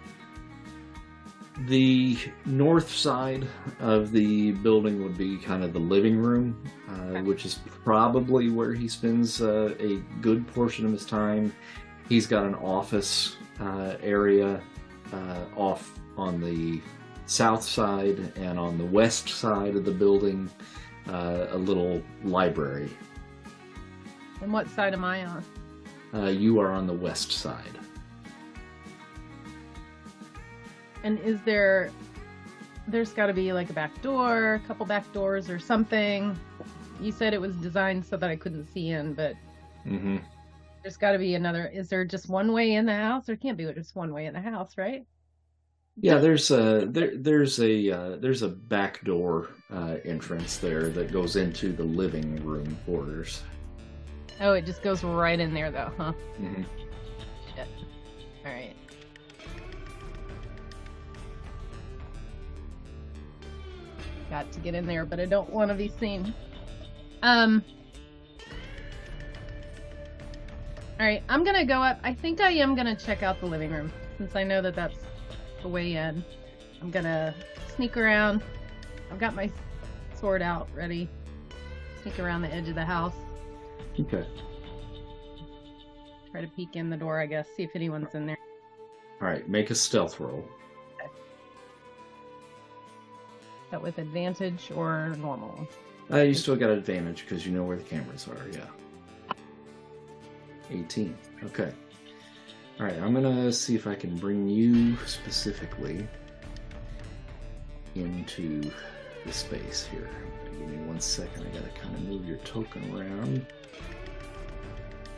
The north side of the building would be kind of the living room, uh, which is probably where he spends uh, a good portion of his time. He's got an office uh, area uh, off on the south side, and on the west side of the building, uh, a little library. And what side am I on? Uh, you are on the west side. And is there there's got to be like a back door, a couple back doors or something. You said it was designed so that I couldn't see in, but Mm-hmm. there's got to be another. Is there just one way in the house? There can't be just one way in the house, right? Yeah, there's a there there's a uh, there's a back door uh, entrance there that goes into the living room quarters. Oh, it just goes right in there though, huh? hmm Shit. All right. Got to get in there, but I don't want to be seen. Um. All right, I'm gonna go up. I think I am gonna check out the living room since I know that that's the way in. I'm gonna sneak around. I've got my sword out ready. Sneak around the edge of the house. Okay. Try to peek in the door, I guess. See if anyone's in there. All right. Make a stealth roll. That with advantage or normal? Uh, you still got advantage because you know where the cameras are. Yeah. 18. Okay. All right. I'm gonna see if I can bring you specifically into the space here. Give me one second. I gotta kind of move your token around.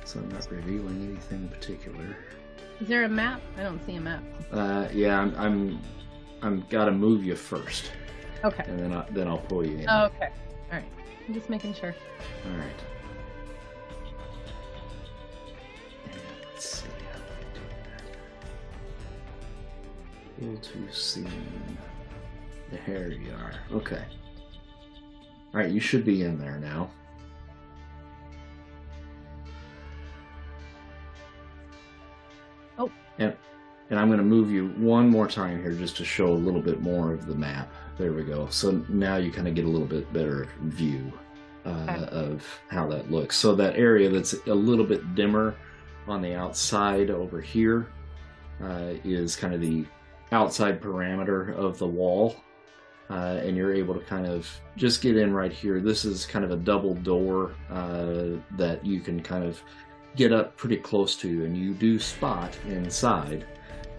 So I'm not revealing anything particular. Is there a map? I don't see a map. Uh, yeah, I'm, I'm, I'm gotta move you first, Okay. and then I, then I'll pull you in. Oh, okay. All right. I'm just making sure. All right. And let's see how we do that. Able to see. There you are. Okay. All right, you should be in there now. Oh. And, and I'm going to move you one more time here just to show a little bit more of the map. There we go. So now you kind of get a little bit better view uh, Okay. of how that looks. So that area that's a little bit dimmer on the outside over here uh, is kind of the outside parameter of the wall. Uh, and you're able to kind of just get in right here. This is kind of a double door uh, that you can kind of get up pretty close to, and you do spot inside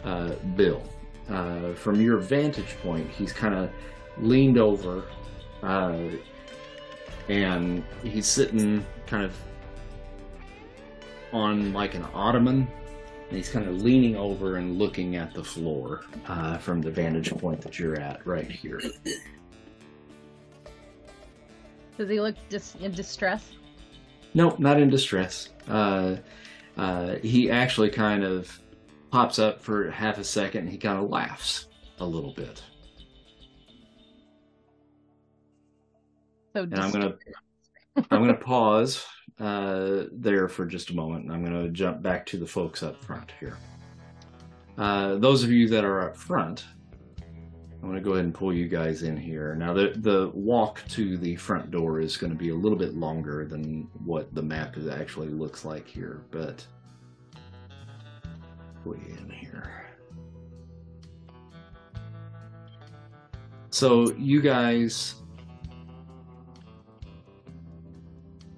uh, Bill. Uh, from your vantage point, he's kind of leaned over, uh, and he's sitting kind of on like an ottoman. And he's kind of leaning over and looking at the floor uh, from the vantage point that you're at right here. Does he look dis- in distress? Nope, not in distress. Uh, uh, he actually kind of pops up for half a second and he kind of laughs a little bit. So And I'm gonna I'm gonna pause uh, there for just a moment, and I'm gonna jump back to the folks up front here. Uh, those of you that are up front, I'm gonna go ahead and pull you guys in here. Now, the the walk to the front door is going to be a little bit longer than what the map is actually looks like here, but in here. So you guys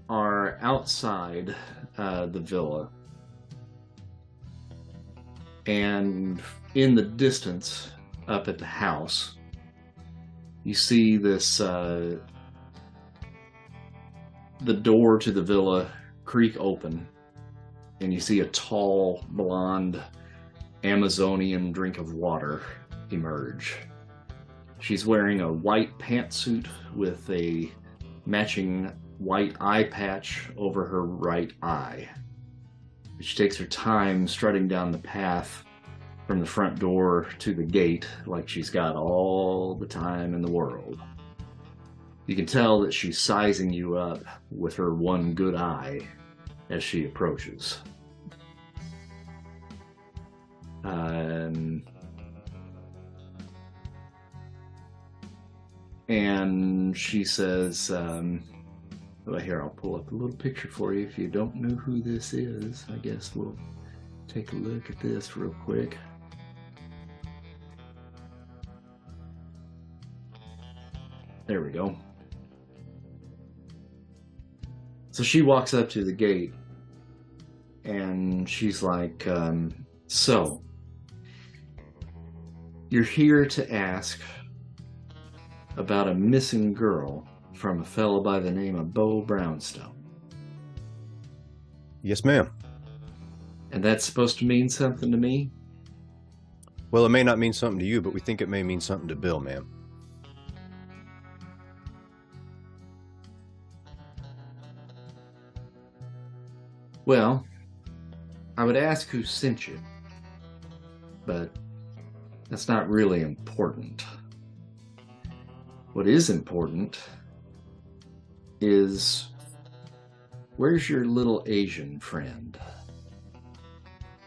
are outside uh, the villa, and in the distance, up at the house, you see this uh, the door to the villa creak open, and you see a tall, blonde Amazonian drink of water emerge. She's wearing a white pantsuit with a matching white eye patch over her right eye. She takes her time strutting down the path from the front door to the gate like she's got all the time in the world. You can tell that she's sizing you up with her one good eye as she approaches. Um, and she says, um, well, here, I'll pull up a little picture for you. If you don't know who this is, I guess we'll take a look at this real quick. There we go. So she walks up to the gate and she's like, um, So, you're here to ask about a missing girl from a fellow by the name of Beau Brownstone. Yes, ma'am. And that's supposed to mean something to me? Well, it may not mean something to you, but we think it may mean something to Bill, ma'am. Well, I would ask who sent you, but that's not really important. What is important is where's your little Asian friend?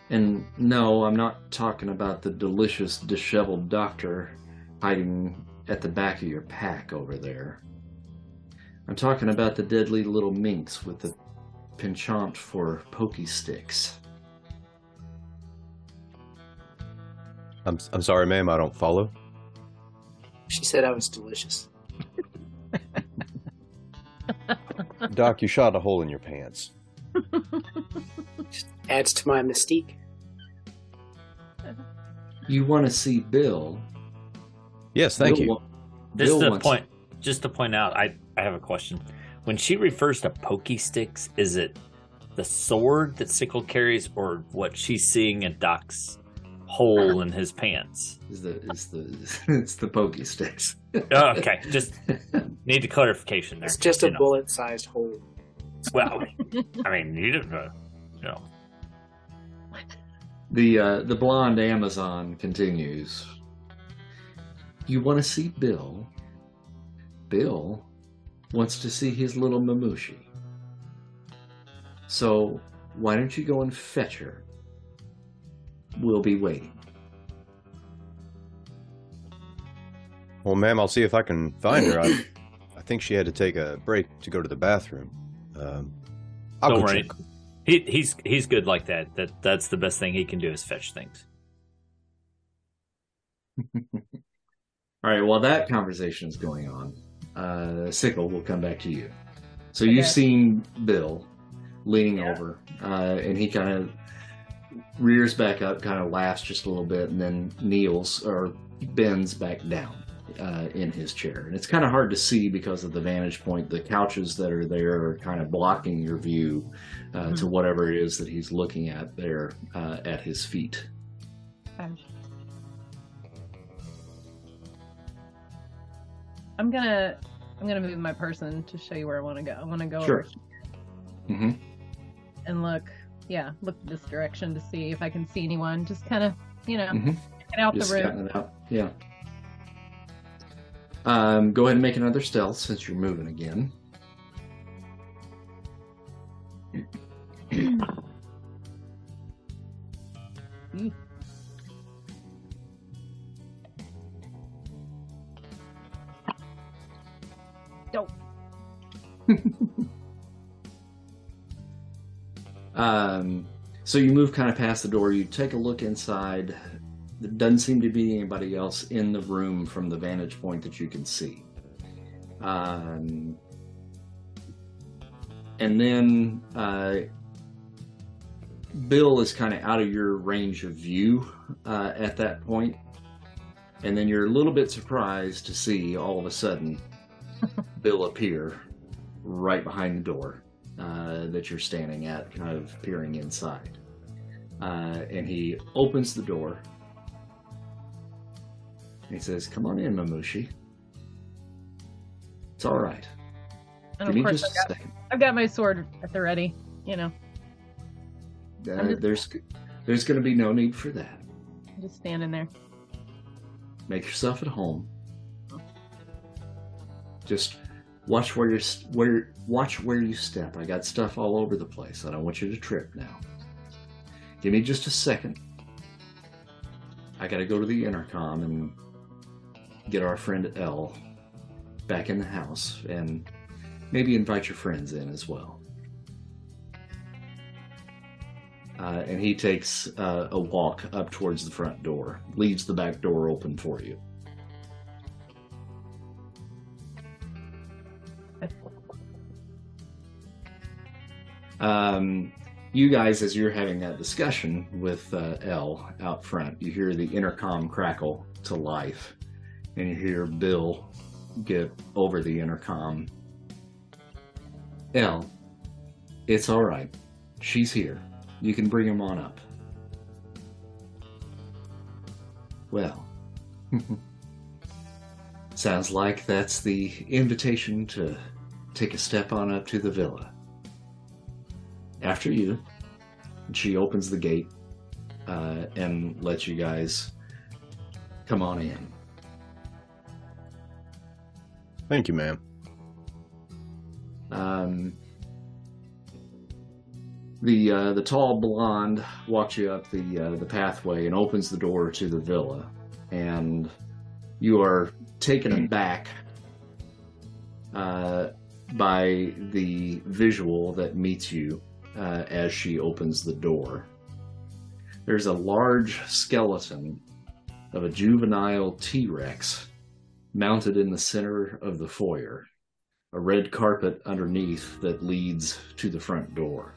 And no, I'm not talking about the delicious disheveled doctor hiding at the back of your pack over there. I'm talking about the deadly little minx with the penchant for pokey sticks. I'm I'm sorry, ma'am. I don't follow. She said I was delicious. Doc, you shot a hole in your pants. Adds to my mystique. You want to see Bill? Yes, thank Bill you. wa- Just Bill to wants- point, just to point out, I I have a question. When she refers to pokey sticks, is it the sword that Sickle carries, or what she's seeing in Doc's hole in his pants? Is the is the it's the pokey sticks? Oh, okay, just need a clarification there. It's just you a know. bullet-sized hole. Well, I mean, you didn't, uh, you know. The uh, the blonde Amazon continues. You want to see Bill? Bill wants to see his little Mamushi. So why don't you go and fetch her? We'll be waiting. Well, ma'am, I'll see if I can find her. I, I think she had to take a break to go to the bathroom. Um, I'll Don't go worry. check. He, he's he's good like that. That that's the best thing he can do is fetch things. All right. While that conversation is going on, uh, Sickle will come back to you. So you've seen Bill leaning Yeah. over, uh, and he kind of rears back up, kind of laughs just a little bit, and then kneels or bends back down uh, in his chair. And it's kind of hard to see because of the vantage point. The couches that are there are kind of blocking your view uh, to whatever it is that he's looking at there uh, at his feet. I'm gonna I'm gonna move my person to show you where I want to go. I want to go Sure. over hmm and look. Yeah, look this direction to see if I can see anyone. Just kind of, you know, Mhm. get out Just the room. out. Yeah. Um, go ahead and make another stealth since you're moving again. Um, so you move kind of past the door. You take a look inside. There doesn't seem to be anybody else in the room from the vantage point that you can see. Um, and then uh, Bill is kind of out of your range of view uh, at that point. And then you're a little bit surprised to see all of a sudden Bill appear right behind the door uh, that you're standing at, kind of peering inside. Uh, and he opens the door. And he says, Come on in, Mamushi. It's all right. And Give of me course, just I've a got, second. I've got my sword at the ready. You know, Uh, just- there's there's going to be no need for that. I'm just standing there. Make yourself at home. Just watch where you where watch where you step. I got stuff all over the place. I don't want you to trip now. Give me just a second. I got to go to the intercom and get our friend Elle back in the house and maybe invite your friends in as well. Uh, and he takes uh, a walk up towards the front door, leaves the back door open for you. Um, you guys, as you're having that discussion with uh, Elle out front, you hear the intercom crackle to life, and you hear Bill get over the intercom. Elle, it's all right. She's here. You can bring him on up. Well, sounds like that's the invitation to take a step on up to the villa after you. She opens the gate uh, and lets you guys come on in. Thank you, ma'am. Um, the uh, the tall blonde walks you up the uh, the pathway and opens the door to the villa, and you are taken aback uh, by the visual that meets you uh, as she opens the door. There's a large skeleton of a juvenile T Rex mounted in the center of the foyer, a red carpet underneath that leads to the front door.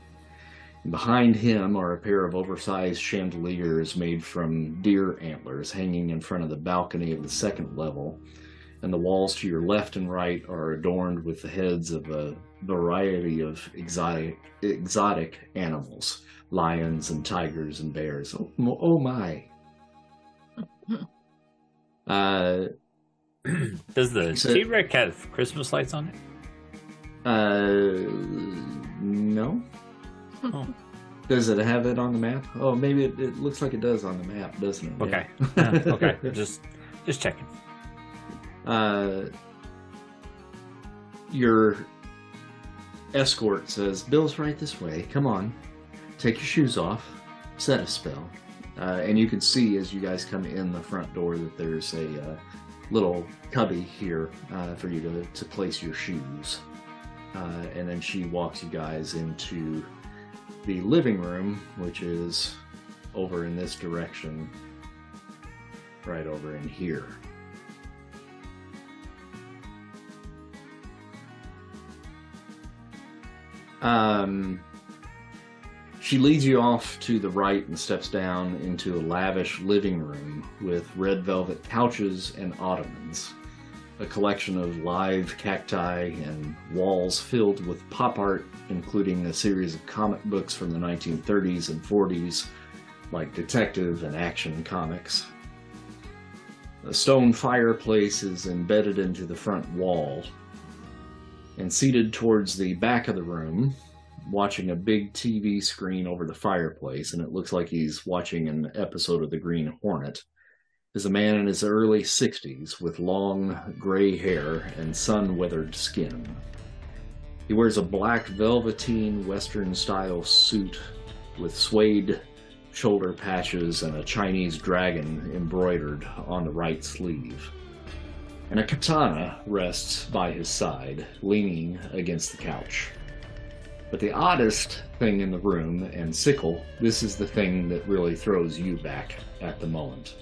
And behind him are a pair of oversized chandeliers made from deer antlers hanging in front of the balcony of the second level, and the walls to your left and right are adorned with the heads of a variety of exotic exotic animals, lions and tigers and bears. Oh, oh my! Uh, Does the So- T Rex have Christmas lights on it? uh, no. Oh. Does it have it on the map? Oh, maybe it, it looks like it does on the map, doesn't it? Okay. Yeah. Yeah, okay. Just just checking. uh, your escort says, Bill's right this way. Come on. Take your shoes off. Set a spell. Uh, and you can see as you guys come in the front door that there's a uh, little cubby here uh, for you to, to place your shoes. Uh, and then she walks you guys into the living room, which is over in this direction, right over in here. Um, she leads you off to the right and steps down into a lavish living room with red velvet couches and ottomans, a collection of live cacti, and walls filled with pop art, including a series of comic books from the 1930s and 40s, like detective and action comics. A stone fireplace is embedded into the front wall, and seated towards the back of the room, watching a big TV screen over the fireplace, and it looks like he's watching an episode of The Green Hornet, is a man in his early 60s with long gray hair and sun weathered skin. He wears a black velveteen Western style suit with suede shoulder patches and a Chinese dragon embroidered on the right sleeve and a katana rests by his side, leaning against the couch. But the oddest thing in the room, and Sickle, this is the thing that really throws you back at the moment.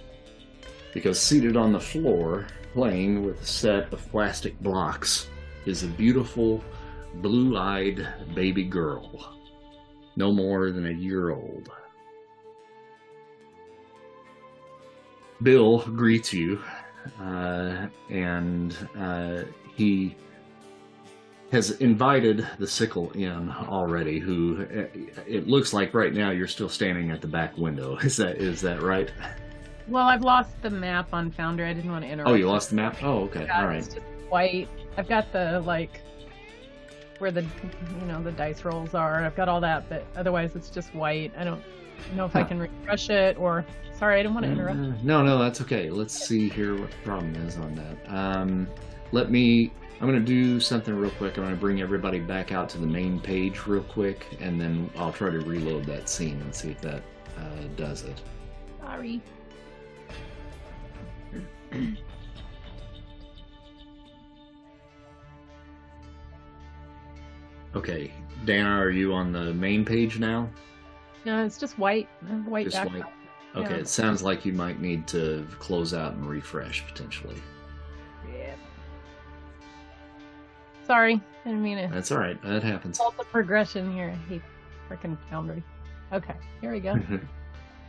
Because seated on the floor, playing with a set of plastic blocks, is a beautiful, blue eyed baby girl, no more than a year old. Bill greets you and uh, he has invited the sickle in already. Who uh, it looks like right now you're still standing at the back window. Is that is that right? Well, I've lost the map on Foundry. I didn't want to interrupt. Oh, you lost the map. Oh, okay, Yeah, all It's just white. I've got the like where the you know the dice rolls are. I've got all that, but otherwise it's just white. I don't know if I can refresh it or. Sorry, I didn't want to interrupt. Uh, no, no, that's okay. Let's see here what the problem is on that. Um, let me. I'm gonna do something real quick. I'm gonna bring everybody back out to the main page real quick, and then I'll try to reload that scene and see if that uh, does it. Sorry. Okay, Dana, are you on the main page now? No, it's just white. White Just background. white. Okay, Yeah. it sounds like you might need to close out and refresh potentially. Yeah. Sorry, I didn't mean it. That's all right. That happens. All the progression here. I hate freaking Foundry. Okay, here we go.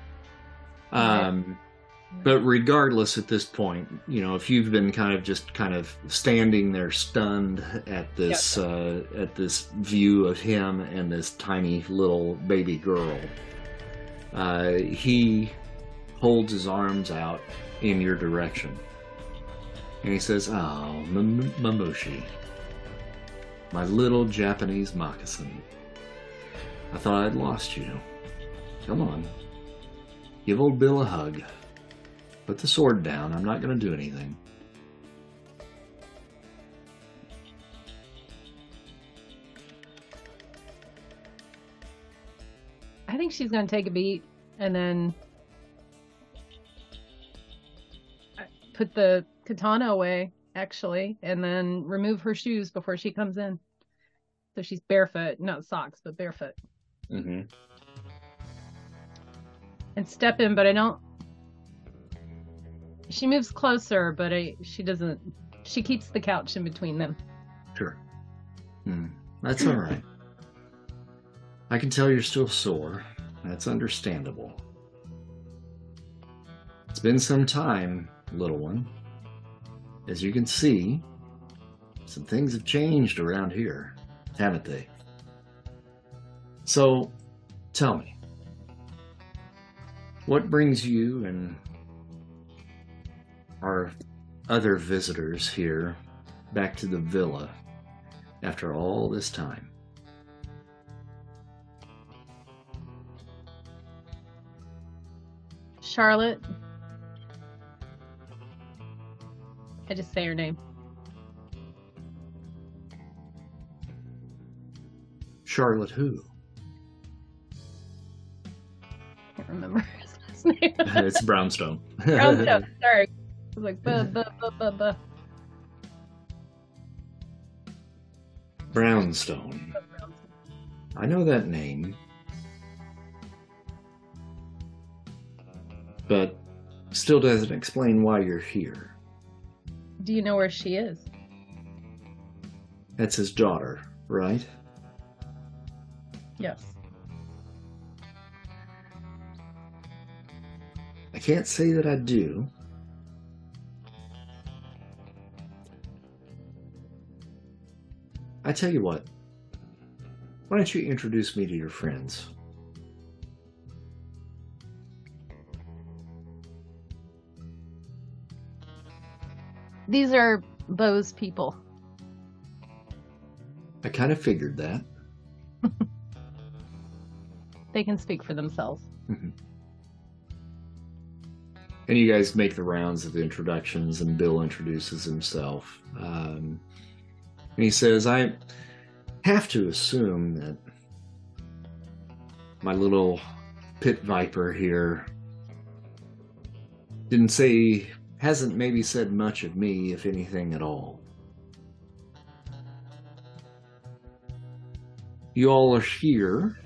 um, but regardless, at this point, you know, if you've been kind of just kind of standing there stunned at this uh, at this view of him and this tiny little baby girl, uh, he holds his arms out in your direction, and he says, "Oh, M- Mamushi, my little Japanese moccasin. I thought I'd lost you. Come on, give old Bill a hug." Put the sword down. I'm not going to do anything. Think she's gonna take a beat and then put the katana away, actually, and then remove her shoes before she comes in. So she's barefoot, not socks, but barefoot. Mm-hmm. And step in, but I don't. She moves closer, but I, she doesn't. She keeps the couch in between them. Sure. Hmm. That's all right. I can tell you're still sore. That's understandable. It's been some time, little one. As you can see, some things have changed around here, haven't they? So, tell me, what brings you and our other visitors here back to the villa after all this time? Charlotte. I just say her name. Charlotte who? I can't remember his last name. it's Brownstone. Brownstone. Sorry. I was like, buh, buh, buh, buh, buh. Brownstone. I know that name. But still doesn't explain why you're here. Do you know where she is? That's his daughter, right? Yes. I can't say that I do. I tell you what. Why don't you introduce me to your friends? These are Beau's people. I kind of figured that. They can speak for themselves. And you guys make the rounds of the introductions, and Bill introduces himself. Um, and he says, I have to assume that my little pit viper here didn't say, hasn't maybe said much of me, if anything at all. You all are here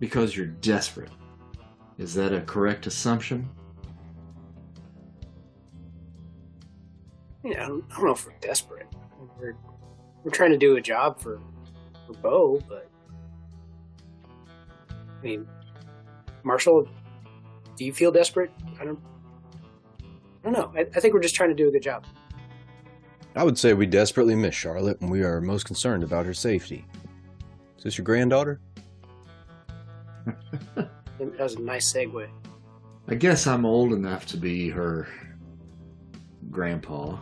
because you're desperate. Is that a correct assumption? Yeah, I don't, know if we're desperate. We're we're trying to do a job for for Beau, but I mean, Marshall, do you feel desperate? I don't. I don't know. I, I think we're just trying to do a good job. I would say we desperately miss Charlotte and we are most concerned about her safety. Is this your granddaughter? That was a nice segue. I guess I'm old enough to be her grandpa.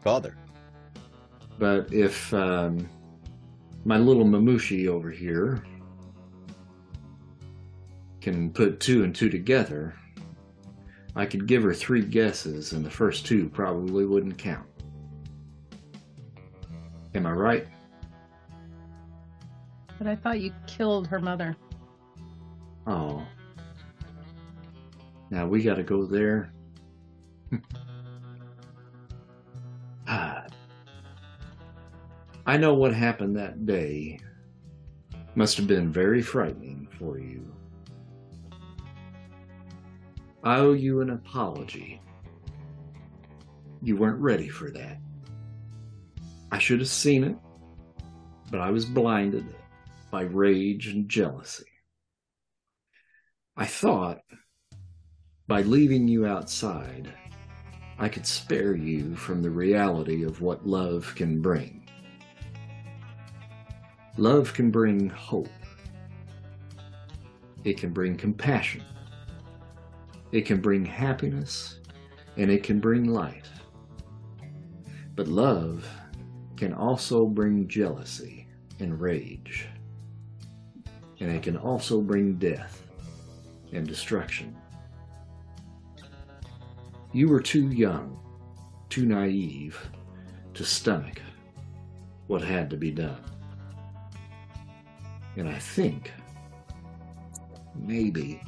Father. But if um, my little Mamushi over here can put two and two together, I could give her three guesses, and the first two probably wouldn't count. Am I right? But I thought you killed her mother. Oh. Now we got to go there. Ah. I know what happened that day must have been very frightening for you. I owe you an apology. You weren't ready for that. I should have seen it, but I was blinded by rage and jealousy. I thought by leaving you outside, I could spare you from the reality of what love can bring. Love can bring hope. It can bring compassion. It can bring happiness and it can bring light. But love can also bring jealousy and rage. And it can also bring death and destruction. You were too young, too naive to stomach what had to be done. And I think maybe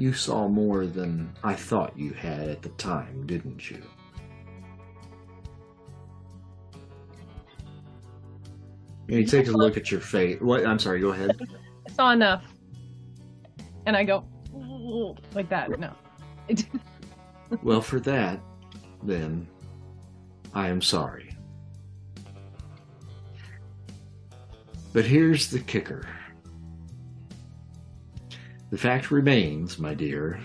you saw more than I thought you had at the time, didn't you? He takes a look at your face. What? I'm sorry. Go ahead. I saw enough. And I go like that. No. well, for that, then, I am sorry. But here's the kicker. The fact remains, my dear,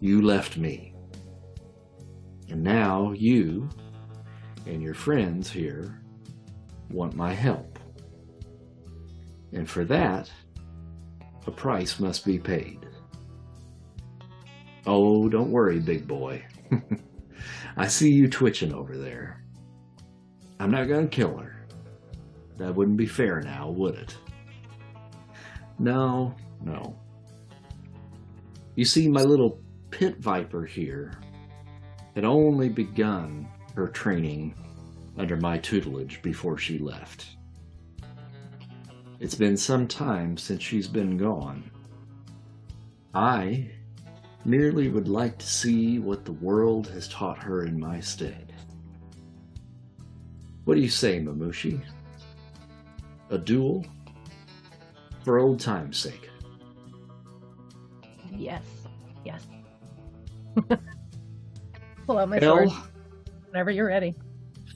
you left me. And now you and your friends here want my help. And for that, a price must be paid. Oh, don't worry, big boy. I see you twitching over there. I'm not going to kill her. That wouldn't be fair now, would it? No, no. You see, my little pit viper here had only begun her training under my tutelage before she left. It's been some time since she's been gone. I merely would like to see what the world has taught her in my stead. What do you say, Mamushi? A duel? For old time's sake. Yes. Yes. Pull out my Elle, sword whenever you're ready.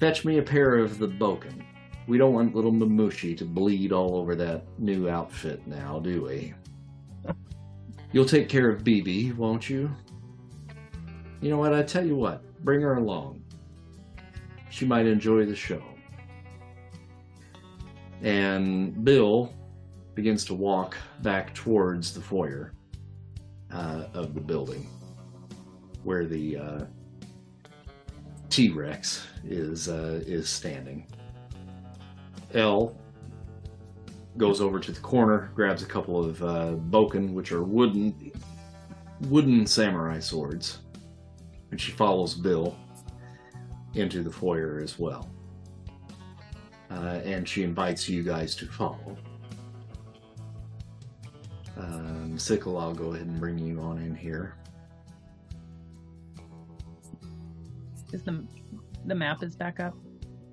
fetch me a pair of the Bokken. We don't want little Mamushi to bleed all over that new outfit now, do we? You'll take care of BB, won't you? You know what? I tell you what, bring her along. She might enjoy the show. And Bill begins to walk back towards the foyer uh, of the building where the uh, T Rex is uh, is standing. Elle goes over to the corner, grabs a couple of uh, bokken, which are wooden wooden samurai swords, and she follows Bill into the foyer as well. Uh, and she invites you guys to follow. Um, Sickle, I'll go ahead and bring you on in here. Is the the map is back up?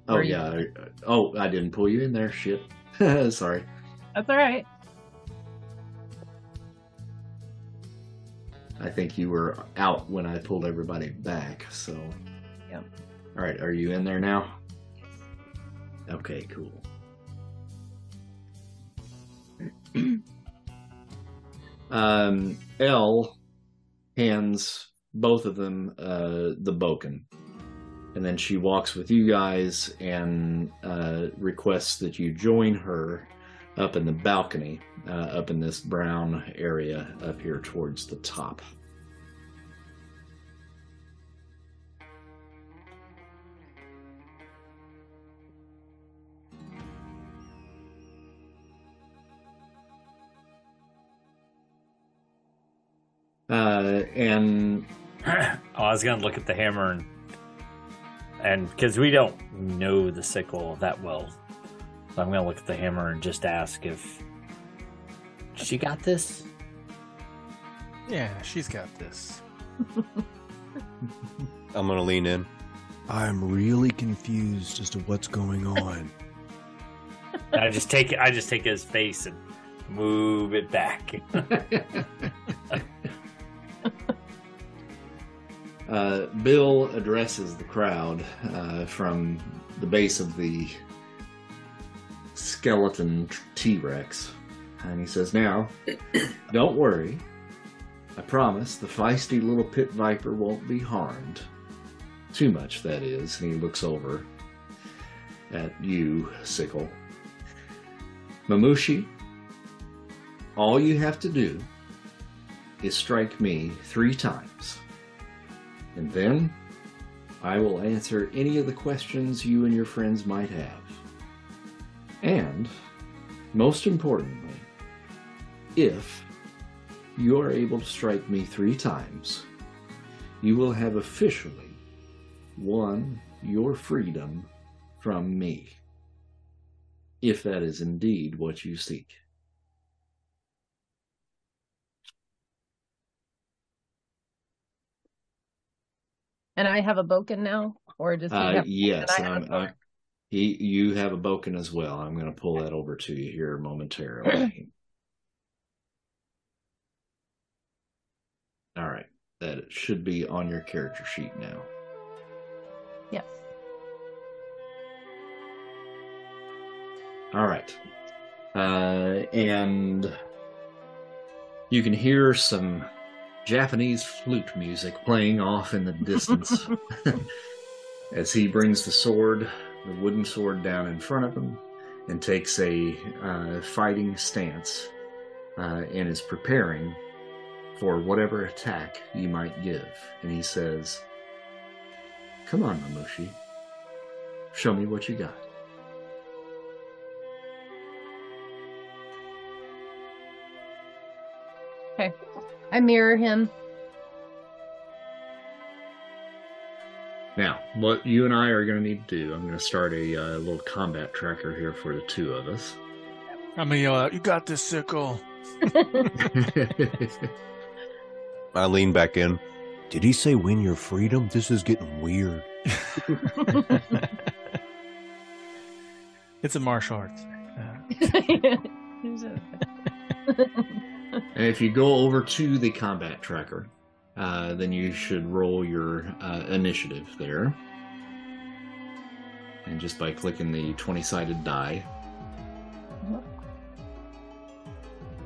Oh you? yeah. I- Oh, I didn't pull you in there. Shit. Sorry. That's all right. I think you were out when I pulled everybody back. So. Yep. All right. Are you in there now? Yes. Okay. Cool. um, Elle hands both of them uh, the bokken, and then she walks with you guys and uh, requests that you join her up in the balcony, uh, up in this brown area up here towards the top. Uh, and oh, I was gonna look at the hammer and and because we don't know the sickle that well, so I'm gonna look at the hammer and just ask if she got this. Yeah, she's got this. I'm gonna lean in. I'm really confused as to what's going on. I just take it. I just take his face and move it back. uh, Bill addresses the crowd uh, from the base of the skeleton T Rex. And he says, Now, don't worry. I promise the feisty little pit viper won't be harmed. Too much, that is. And he looks over at you, Sickle. Mamushi, all you have to do is strike me three times. And then I will answer any of the questions you and your friends might have. And, most importantly, if you are able to strike me three times, you will have officially won your freedom from me. If that is indeed what you seek. And I have a Bokken now, or does he Uh, have? yes, I'm, I, he, you have a Bokken as well. I'm going to pull that over to you here momentarily. All right, that should be on your character sheet now. Yes. All right, uh, and you can hear some Japanese flute music playing off in the distance as he brings the sword, the wooden sword, down in front of him and takes a uh, fighting stance uh, and is preparing for whatever attack you might give. And he says, Come on, Mamushi. Show me what you got. I mirror him. Now, what you and I are going to need to do, I'm going to start a uh, little combat tracker here for the two of us. I'm gonna yell out, "You got this, sickle!" I lean back in. Did he say win your freedom? This is getting weird. It's a martial arts. Uh, And if you go over to the combat tracker, uh, then you should roll your uh, initiative there. And just by clicking the 20 sided die.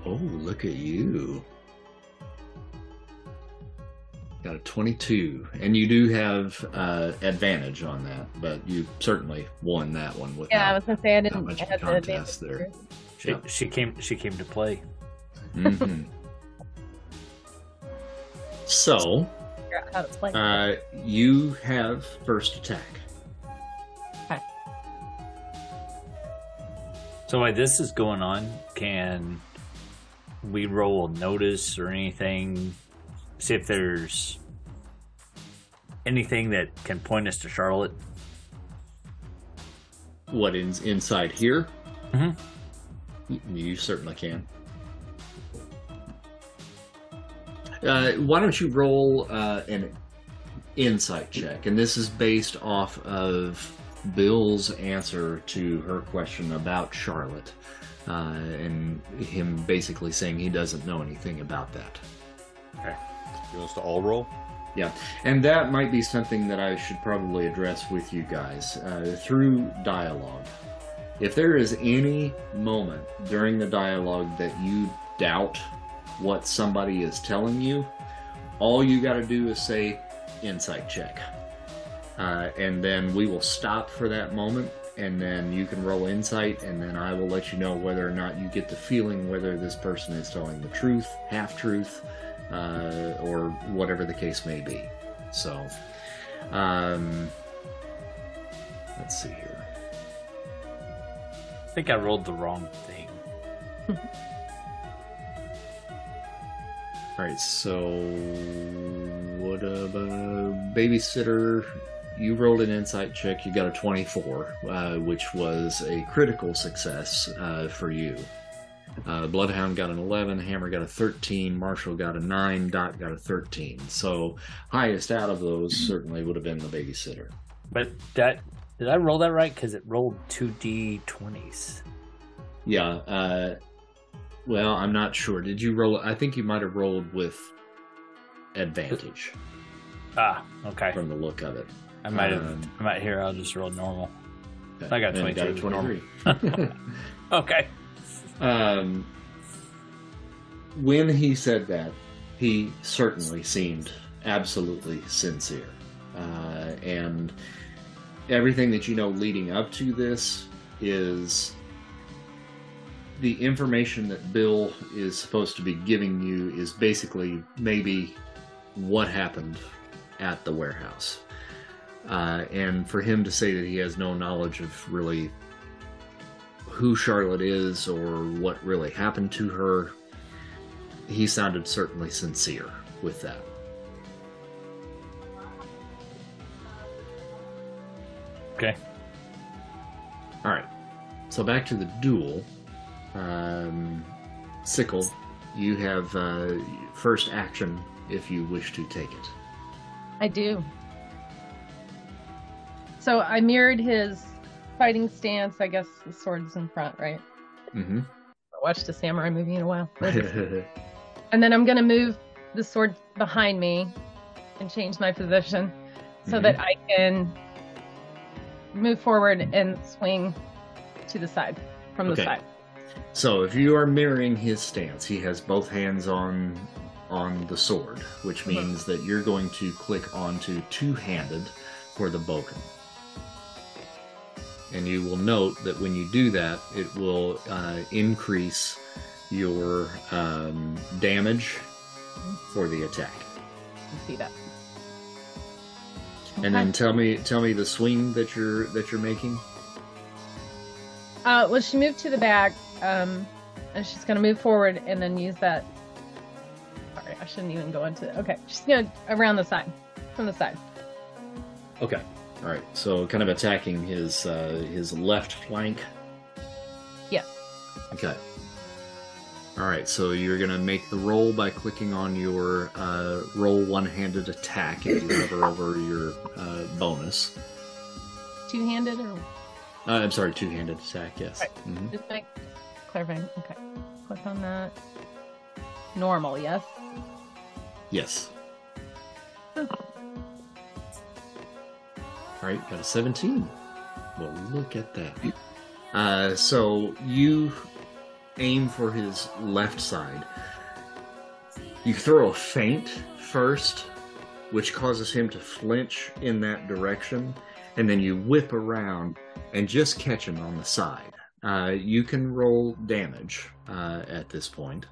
Oh, look at you. Got a 22. And you do have uh, advantage on that, but you certainly won that one without yeah, I was gonna say I didn't much have the contest advantage. there. She, Yeah. she came. She came to play. Mhm. So, Figure out how to play. Uh, you have first attack. Okay. So while this is going on, can we roll a notice or anything? See if there's anything that can point us to Charlotte. What is inside here? Mhm. You certainly can. Uh, why don't you roll uh, an insight check? And this is based off of Bill's answer to her question about Charlotte, uh, and him basically saying he doesn't know anything about that. Okay. You want us to all roll? Yeah, and that might be something that I should probably address with you guys uh, through dialogue. If there is any moment during the dialogue that you doubt what somebody is telling you, all you got to do is say insight check. Uh, and then we will stop for that moment, and then you can roll insight, and then I will let you know whether or not you get the feeling whether this person is telling the truth, half truth, uh, or whatever the case may be. So, um, let's see here. I think I rolled the wrong thing. All right, so what about babysitter? You rolled an insight check. You got a 24, uh, which was a critical success uh, for you. Uh, Bloodhound got an 11, Hammer got a 13, Marshall got a 9, Dot got a 13. So highest out of those certainly would have been the babysitter. But that did I roll that right? Because it rolled two d twenties. Yeah. Uh, well, I'm not sure. Did you roll? I think you might have rolled with advantage Ah, okay. from the look of it. I might have. Um, I might here. I'll just roll normal. I got And you 22, Got a 23. Okay. um, when he said that, he certainly seemed absolutely sincere. Uh, and everything that you know leading up to this is the information that Bill is supposed to be giving you is basically maybe what happened at the warehouse. Uh, and for him to say that he has no knowledge of really who Charlotte is or what really happened to her, he sounded certainly sincere with that. Okay. All right. So back to the duel. Um, Sickle, you have uh, first action if you wish to take it. I do. So I mirrored his fighting stance. I guess the sword's in front, right? Mm-hmm. I watched a samurai movie in a while. and then I'm gonna move the sword behind me and change my position so Mhm. that I can move forward and swing to the side from the Okay. side. So if you are mirroring his stance, he has both hands on on the sword, which means that you're going to click onto two-handed for the bokken. And you will note that when you do that, it will uh, increase your um, damage for the attack. You see that? And then tell me tell me the swing that you're that you're making. Uh, well, she moved to the back, um, and she's gonna move forward and then use that. Sorry, I shouldn't even go into. Okay, she's gonna around the side, from the side. Okay. All right. So kind of attacking his uh, his left flank. Yes. Okay. All right. So you're gonna make the roll by clicking on your uh, roll one-handed attack if you hover over your uh, bonus. Two-handed or Uh, I'm sorry, two-handed attack. Yes. Right. Mhm. just make clarifying. Okay, click on that. Normal, yes. Yes. All right, got a 17. Well, look at that. Uh, so you aim for his left side. You throw a feint first, which causes him to flinch in that direction, and then you whip around and just catch him on the side. Uh, you can roll damage uh, at this point.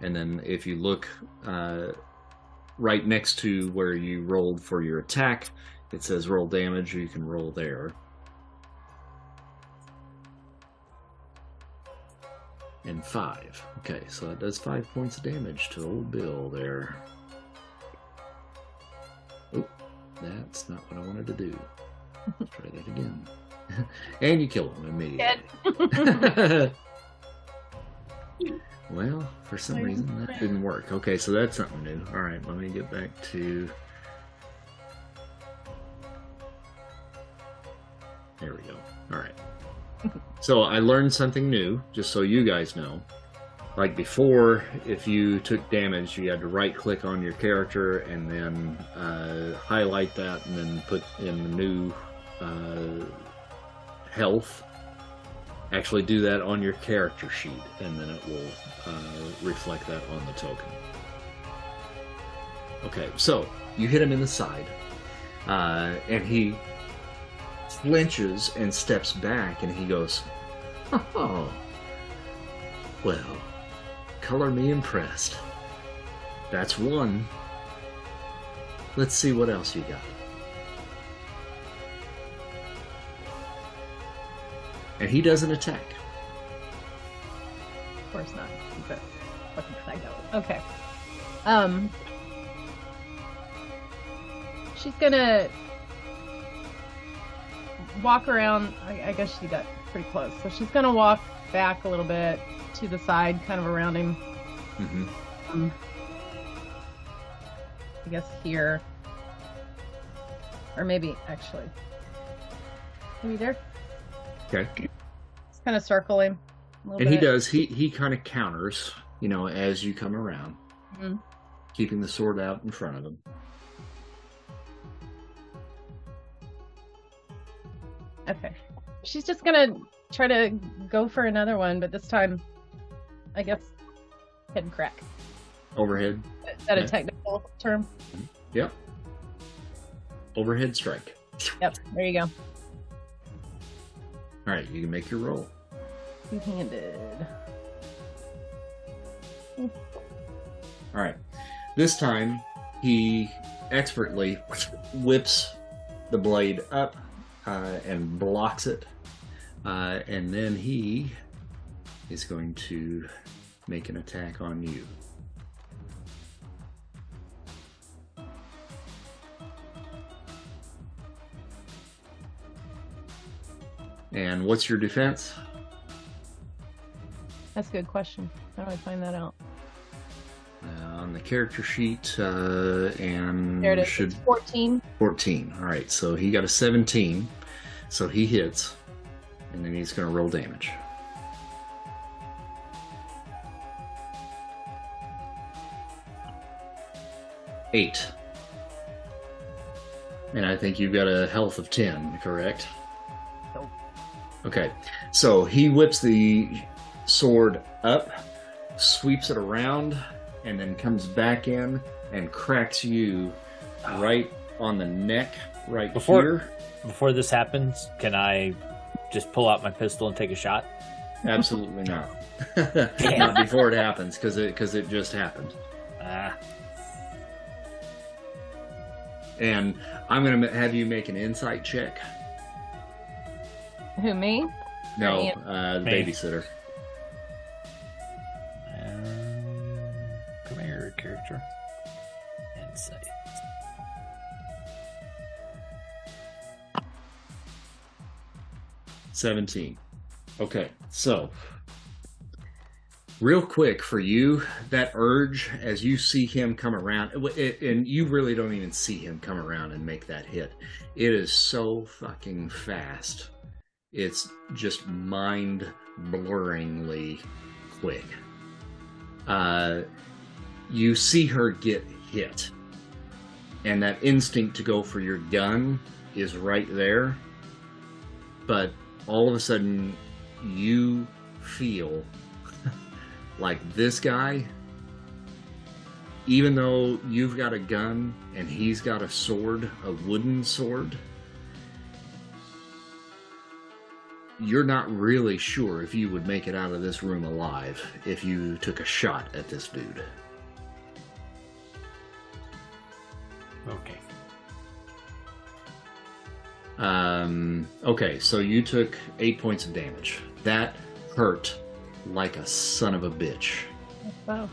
And then if you look uh, right next to where you rolled for your attack, it says roll damage. You can roll there. And five. Okay, so that does five points of damage to old Bill there. Oh, that's not what I wanted to do. Let's try that again. and you kill him immediately. Well, for some reason that didn't work. Okay, so that's something new. All right, let me get back to. There we go. All right. So I learned something new, just so you guys know. Like before, if you took damage, you had to right click on your character and then uh, highlight that and then put in the new uh, health actually do that on your character sheet and then it will uh, reflect that on the token. Okay so you hit him in the side uh, and he flinches and steps back and he goes oh well color me impressed. That's one. Let's see what else you got and he doesn't attack. Of course not. But fucking psycho. Okay. Um. She's gonna walk around. I, I guess she got pretty close, so she's gonna walk back a little bit to the side, kind of around him. hmm Um, I guess here, or maybe actually, maybe there. Okay. Just kind of circle him. A And he does. He he kind of counters, you know, as you come around, Mhm. keeping the sword out in front of him. Okay. She's just gonna try to go for another one, but this time, I guess, head crack. Overhead. Is that a Yeah. technical term? Yep. Overhead strike. Yep. There you go. All right, you can make your roll. Two-handed. All right. This time, he expertly whips the blade up uh, and blocks it. Uh, and then he is going to make an attack on you. And what's your defense? That's a good question. How do I find that out? Uh, on the character sheet, uh, and There it is. should It's 14. 14. All right, so he got a 17, so he hits, and then he's going to roll damage. Eight. And I think you've got a health of 10, correct? Okay, so he whips the sword up, sweeps it around, and then comes back in and cracks you right on the neck, right Before- here. Before this happens, can I just pull out my pistol and take a shot? Absolutely not. not before it happens, because it because it just happened. Ah, And I'm gonna have you make an insight check. Who, me? No, uh, the Me. babysitter. um, come here, character. Insight. Seventeen. Okay, so real quick for you, that urge as you see him come around, it- it- and you really don't even see him come around and make that hit. It is so fucking fast. It's just mind blurringly quick. Uh, you see her get hit, and that instinct to go for your gun is right there, but all of a sudden you feel like this guy even though you've got a gun and he's got a sword a wooden sword you're not really sure if you would make it out of this room alive if you took a shot at this dude Okay. Um, okay, so you took eight points of damage. That hurt like a son of a bitch. Wow. Is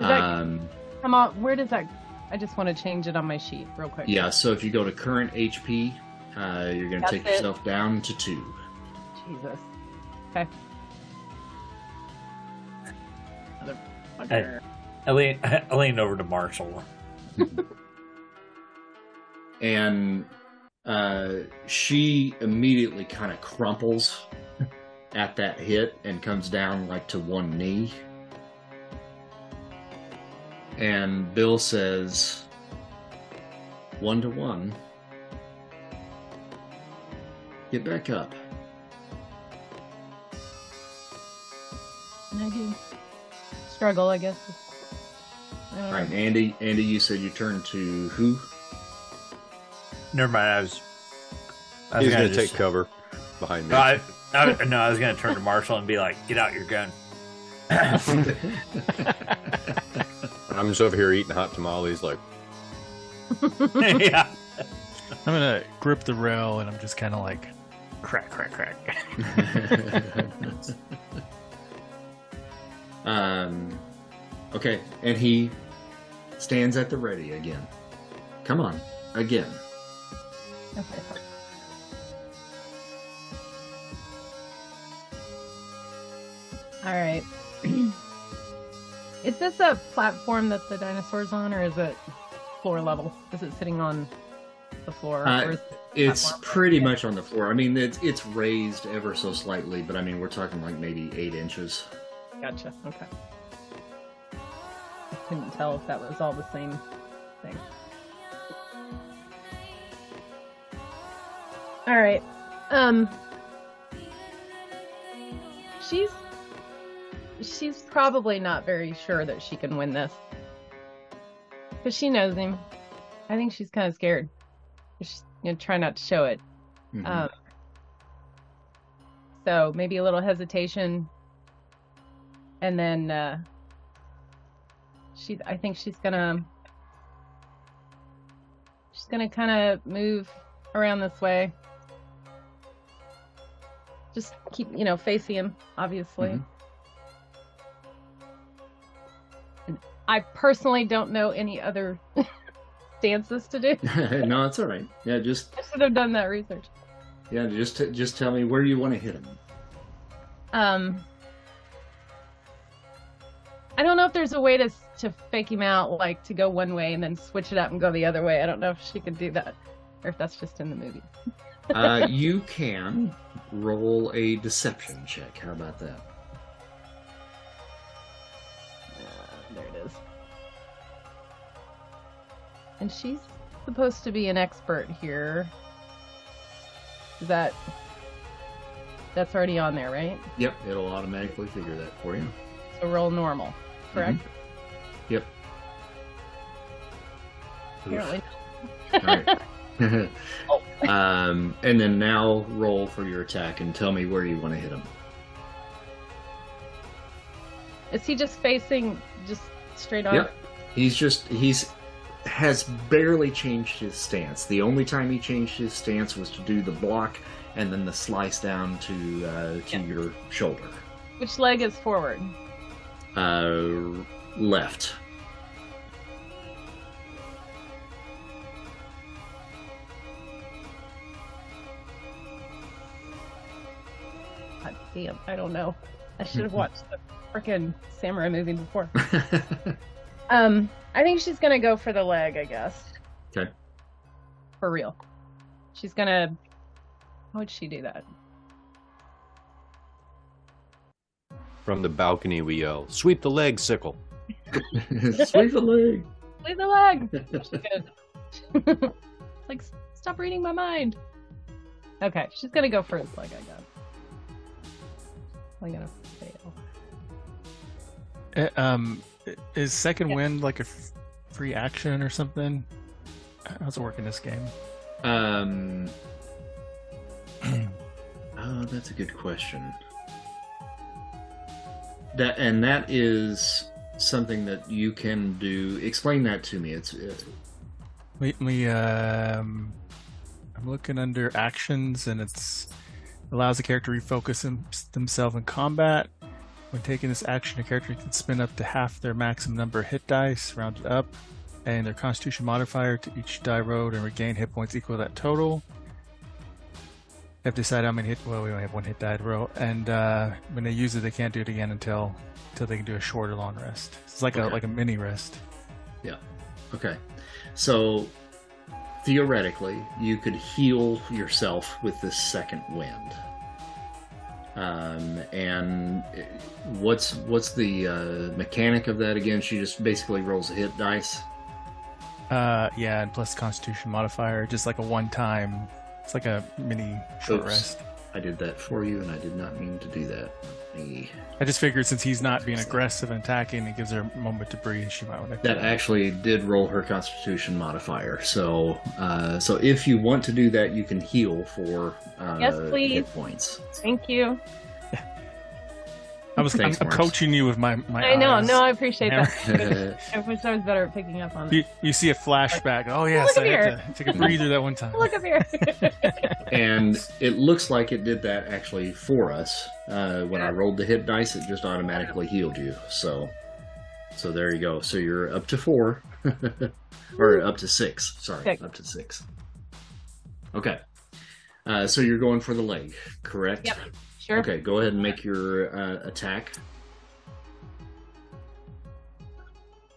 that, Um, come on, where does that? I just want to change it on my sheet real quick. yeah, so if you go to current HP, uh, you're going to take it. yourself down to two. Jesus. Okay. Hey. Motherfucker. I lean, I leaned over to Marshall. And uh, she immediately kind of crumples at that hit and comes down like to one knee. And Bill says, one to one. Get back up. I do. Struggle, I guess. I don't All know. right, Andy. Andy, you said you turned to who? Never mind. I was. I was He's gonna going to just- take cover behind me. I, I, no, I was gonna turn to Marshall and be like, "Get out your gun." I'm just over here eating hot tamales like, yeah. I'm gonna grip the rail and I'm just kind of like crack, crack, crack. um, okay, and he stands at the ready again. Come on, again. Okay. All right. is this a platform that the dinosaur's on, or is it floor level? Is it sitting on the floor? Uh, or is It's pretty Yeah. much on the floor. I mean, it's it's raised ever so slightly, but I mean, we're talking like maybe eight inches. Gotcha. Okay. I couldn't tell if that was all the same thing. All right. Um. She's she's probably not very sure that she can win this because she knows him. I think she's kind of scared. She's gonna try not to show it. Mhm. Um, so maybe a little hesitation, and then uh, she. I think she's gonna. She's gonna kind of move around this way. Just keep, you know, facing him, obviously. Mhm. And I personally don't know any other stances to do. no, it's all right. Yeah, just I should have done that research. yeah, just just tell me where you want to hit him. Um, I don't know if there's a way to to fake him out, like to go one way and then switch it up and go the other way. I don't know if she could do that, or if that's just in the movie. Uh, you can roll a deception check. How about that? Uh, there it is. And she's supposed to be an expert here. Is that that's already on there, right? Yep, it'll automatically figure that for you. So roll normal, correct? Yep. Apparently. All right. um, and then now roll for your attack and tell me where you want to hit him. Is he just facing just straight on? Yep. He's just he's has barely changed his stance. The only time he changed his stance was to do the block and then the slice down to uh, to your shoulder. Which leg is forward? Uh, left. God damn, I don't know. I should have watched the freaking samurai movie before. Um, I think she's gonna go for the leg. I guess. Okay. For real. She's gonna. How would she do that? From the balcony, we yell, "Sweep the leg, sickle!" Sweep the leg. Leave the leg. Like, stop reading my mind. Okay, she's gonna go for his leg. I guess. I'm gonna fail. Uh, um, is second Yeah. wind like a f- free action or something? How's it work in this game? Um. oh, that's a good question. That and that is something that you can do. Explain that to me. It's uh, We um, I'm looking under actions, and it's allows the character to refocus them, themselves in combat. When taking this action, a character can spend up to half their maximum number of hit dice, rounded up, and their Constitution modifier to each die rolled and regain hit points equal to that total. They have to decide how many hit. Well, we only have one hit die roll, and uh, when they use it, they can't do it again until until they can do a short or long rest. It's like a like a mini rest. Yeah. Okay. So theoretically, you could heal yourself with this second wind. Um, and uh, what's what's the uh, mechanic of that again? She just basically rolls a hit dice. Uh, yeah, and plus Constitution modifier, just like a one-time. It's like a mini short Oops. rest. I did that for you, and I did not mean to do that. Me. I just figured since he's not being aggressive and attacking, it gives her a moment to breathe. And she might want to. That actually did roll her Constitution modifier. So, uh, so if you want to do that, you can heal for uh, Yes, please. hit points. Thank you. I was I'm, I'm coaching you with my my. I know. eyes. No, I appreciate that. I wish I was better at picking up on it. You, you see a flashback. Oh yes, Look up I had here. to take a breather that one time. Look up here. and it looks like it did that actually for us. Uh, when I rolled the hit dice, it just automatically healed you. So, so there you go. So you're up to four, or up to six. Sorry, Six. up to six. Okay. Uh, so you're going for the leg, correct? Yep. Sure. Okay, go ahead and make your uh, attack.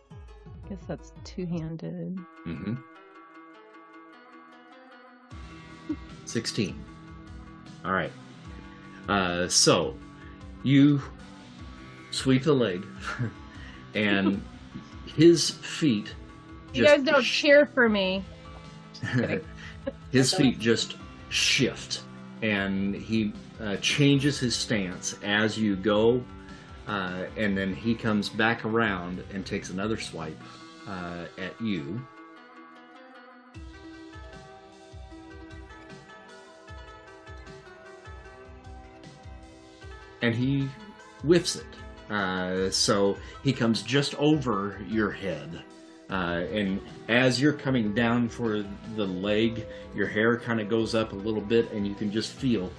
I guess that's two handed. Mm-hmm. 16. All right. Uh, so you sweep the leg, and his feet. You guys don't cheer for me. his feet just shift, and he uh, changes his stance as you go, uh, and then he comes back around and takes another swipe uh, at you. and he whiffs it. Uh, so he comes just over your head. Uh, and as you're coming down for the leg, your hair kind of goes up a little bit, and you can just feel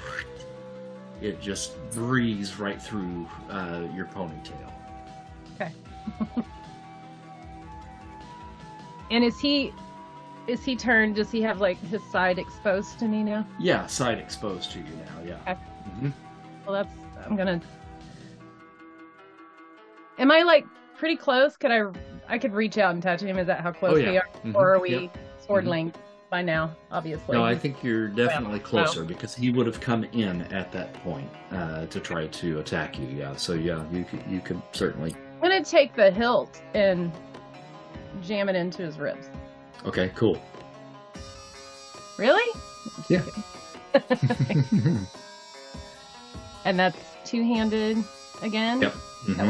it just breeze right through uh, your ponytail. Okay. and is he is he turned? Does he have like his side exposed to me now? Yeah, side exposed to you now. Yeah. Okay. Mhm. Well, that's I'm gonna. Am I like pretty close? Could I? I could reach out and touch him. Is that how close Oh, yeah. we are, Mhm. or are we Yep. sword Mhm. length by now? Obviously. No, I think you're definitely Well, closer because he would have come in at that point uh, to try to attack you. Yeah. So yeah, you could, you could certainly. I'm gonna take the hilt and jam it into his ribs. Okay. Cool. Really? Yeah. And that's two-handed again. Yep. That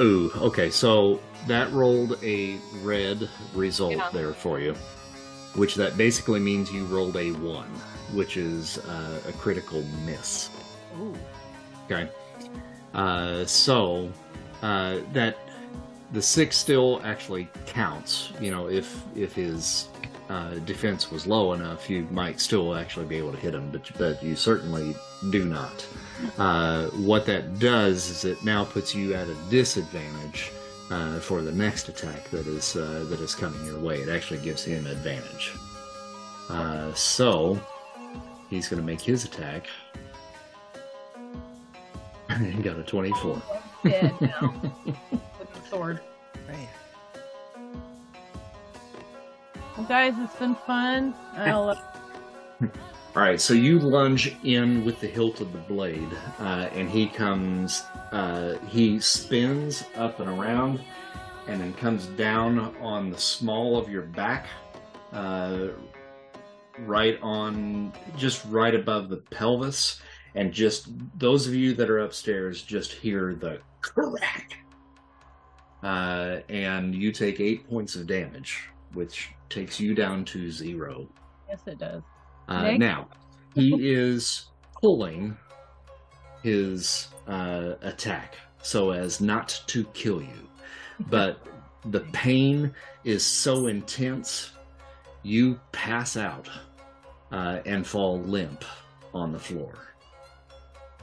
Ooh, okay, so that rolled a red result Yeah. there for you, which that basically means you rolled a one, which is uh, a critical miss. Ooh. Okay, uh, so uh, that the six still actually counts. You know, if if his uh, defense was low enough, you might still actually be able to hit him, but but you certainly do not. Uh, what that does is it now puts you at a disadvantage uh, for the next attack that is uh, that is coming your way. It actually gives him advantage. Uh, so he's going to make his attack. he got a twenty-four. Dead now. With the sword. Man. Well, guys, it's been fun. I'll. All right, so you lunge in with the hilt of the blade, uh, and he comes. Uh, he spins up and around, and then comes down on the small of your back, uh, right on, just right above the pelvis, and just those of you that are upstairs just hear the crack, uh, and you take eight points of damage, which takes you down to zero. yes, it does. Uh, now, he is pulling his uh, attack so as not to kill you. But the pain is so intense, you pass out uh, and fall limp on the floor.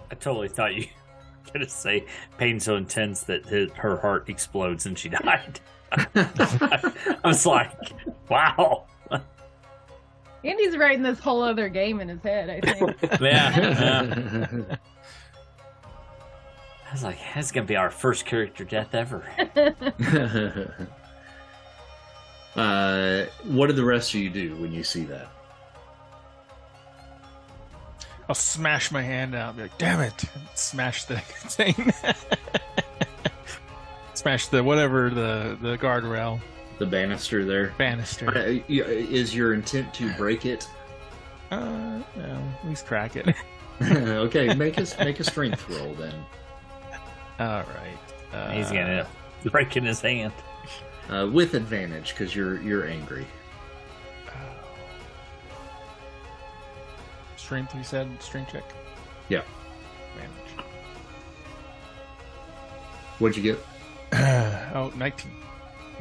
I totally thought you were going to say pain so intense that his, her heart explodes and she died. I was like, wow. Andy's writing this whole other game in his head. I think. Yeah. yeah. I was like, that's going to be our first character death ever. uh, what do the rest of you do when you see that? I'll smash my hand out. And be like, damn it! Smash the thing. smash the whatever the the guardrail The banister there? banister. Uh, Is your intent to break it? Uh, no, at least crack it. okay, make a make a strength roll then. All right. Uh, He's going to break in his hand. Uh, with advantage because you're you're angry. Strength, you said? Strength check? Yeah. Advantage. What'd you get? oh, 19.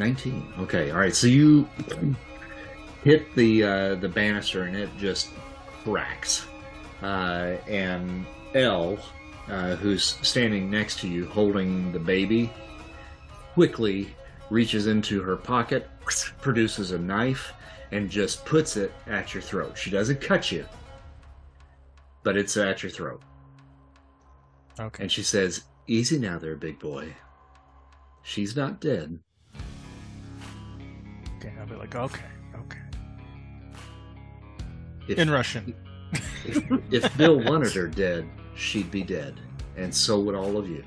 19. Okay. All right. So you hit the uh, the banister and it just cracks. Uh, and Elle, uh, who's standing next to you holding the baby, quickly reaches into her pocket, produces a knife, and just puts it at your throat. She doesn't cut you, but it's at your throat. Okay. And she says, Easy now there, big boy. She's not dead. Okay. I'll be like, okay, okay. If, In Russian. if, if Bill wanted her dead, she'd be dead. And so would all of you.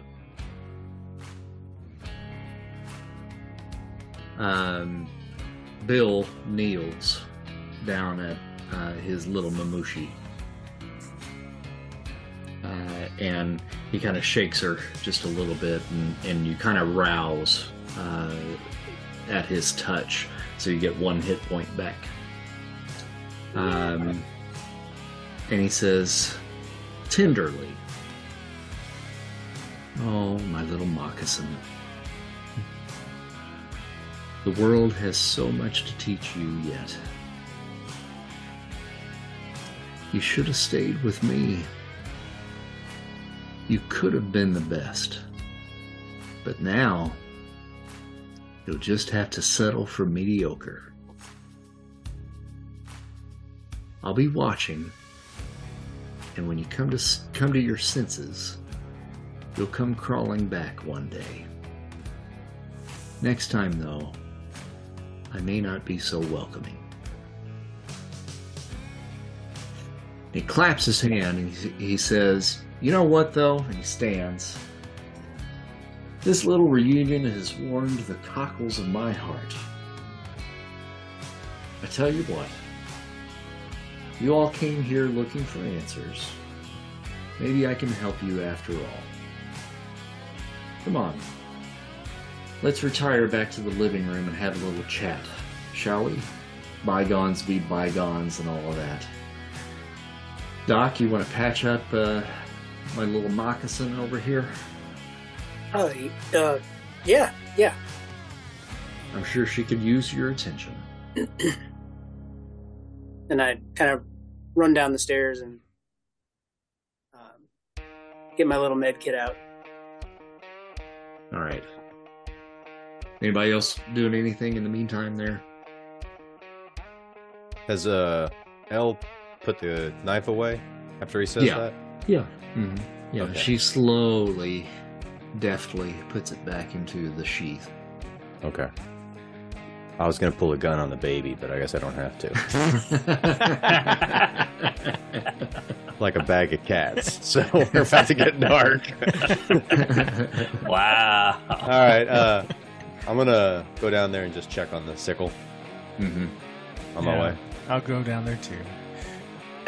Um, Bill kneels down at uh, his little mamushi. Uh, and he kind of shakes her just a little bit, and, and you kind of rouse uh, at his touch, so you get one hit point back. Um, and he says, tenderly, Oh, my little moccasin. The world has so much to teach you yet. You should have stayed with me. You could have been the best. But now, you'll just have to settle for mediocre. I'll be watching, and when you come to come to your senses, you'll come crawling back one day. Next time, though, I may not be so welcoming. He claps his hand and he, he says, You know what, though? And he stands. This little reunion has warmed the cockles of my heart. I tell you what, you all came here looking for answers. Maybe I can help you after all. Come on. Let's retire back to the living room and have a little chat, shall we? Bygones be bygones and all of that. Doc, you want to patch up uh, my little moccasin over here? Oh, uh, yeah, yeah. I'm sure she could use your attention. And I kind of run down the stairs and um, get my little med kit out. All right. Anybody else doing anything in the meantime there? Has uh Elle put the knife away after he says Yeah. that? Yeah. hmm Yeah. Okay. She slowly, deftly puts it back into the sheath. Okay. I was gonna pull a gun on the baby, but I guess I don't have to. like a bag of cats. So we're about to get dark. Wow. All right. Uh, I'm gonna go down there and just check on the sickle Mm-hmm. on my way. I'll go down there too.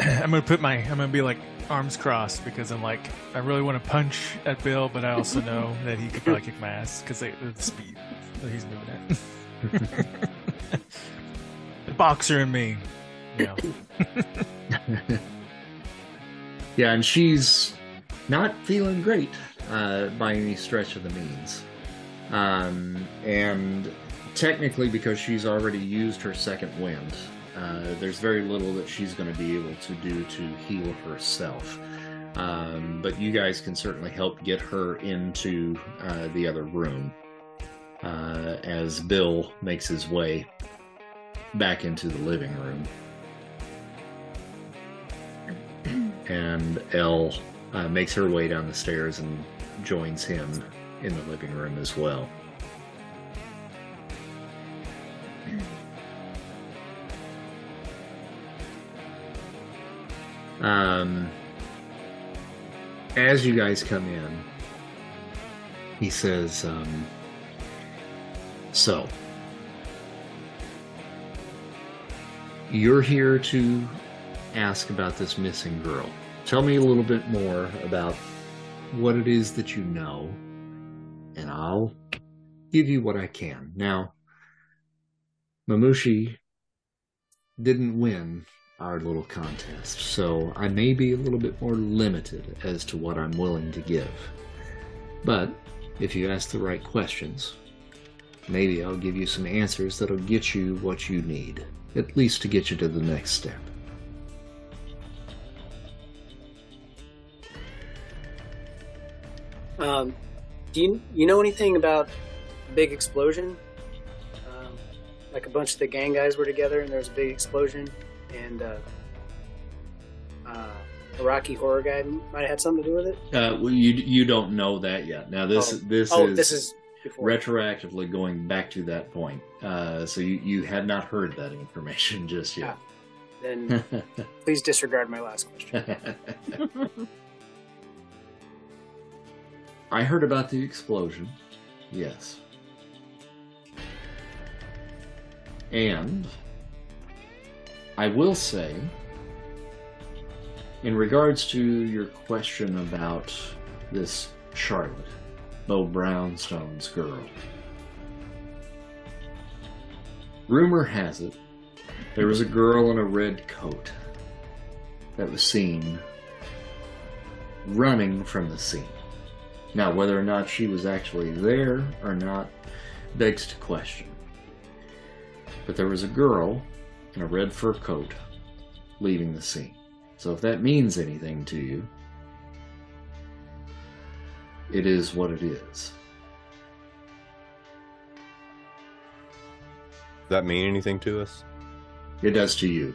I'm gonna put my I'm gonna be like arms crossed because I'm like I really want to punch at Bill, but I also know that he could probably kick my ass because the speed that he's moving at. the boxer in me, you know. Yeah, and she's not feeling great uh, by any stretch of the means. Um, and technically, because she's already used her second wind, uh, there's very little that she's going to be able to do to heal herself. Um, but you guys can certainly help get her into uh, the other room uh, as Bill makes his way back into the living room. and Elle uh, makes her way down the stairs and joins him in the living room as well. Um, as you guys come in, he says, um, So, you're here to ask about this missing girl. Tell me a little bit more about what it is that you know, and I'll give you what I can. Now, Mamushi didn't win our little contest, so I may be a little bit more limited as to what I'm willing to give. But if you ask the right questions, maybe I'll give you some answers that'll get you what you need, at least to get you to the next step. Um, do you you know anything about big explosion um, like a bunch of the gang guys were together and there was a big explosion and uh, uh, a Rocky horror guy might have had something to do with it. Uh, well, you you don't know that yet. Now this Oh. this oh, is this is before. retroactively going back to that point. Uh, so you, you had not heard that information just yet. Then please disregard my last question. I heard about the explosion. Yes. And I will say, in regards to your question about this Charlotte, Beau Brownstone's girl, rumor has it there was a girl in a red coat that was seen running from the scene. Now, whether or not she was actually there or not begs to question. But there was a girl in a red fur coat leaving the scene. So if that means anything to you, it is what it is. Does that mean anything to us? It does to you.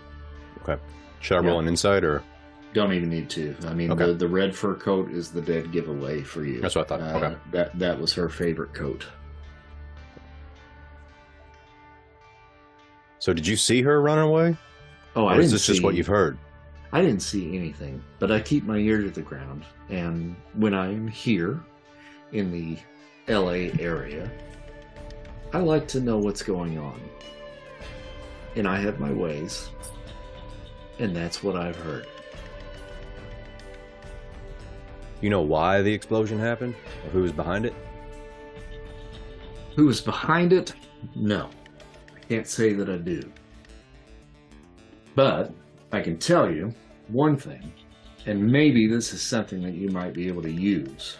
Okay. Should I roll Yeah. an insight or? Don't even need to. I mean, Okay. the, the red fur coat is the dead giveaway for you. That's what I thought. Uh, Okay. That that was her favorite coat. So did you see her running away? Oh, I or is didn't this just what you've heard? I didn't see anything, but I keep my ear to the ground. And when I'm here in the LA area, I like to know what's going on. And I have my ways. And that's what I've heard. You know why the explosion happened? Or who was behind it? Who is behind it? No. Can't say that I do. But I can tell you one thing, and maybe this is something that you might be able to use.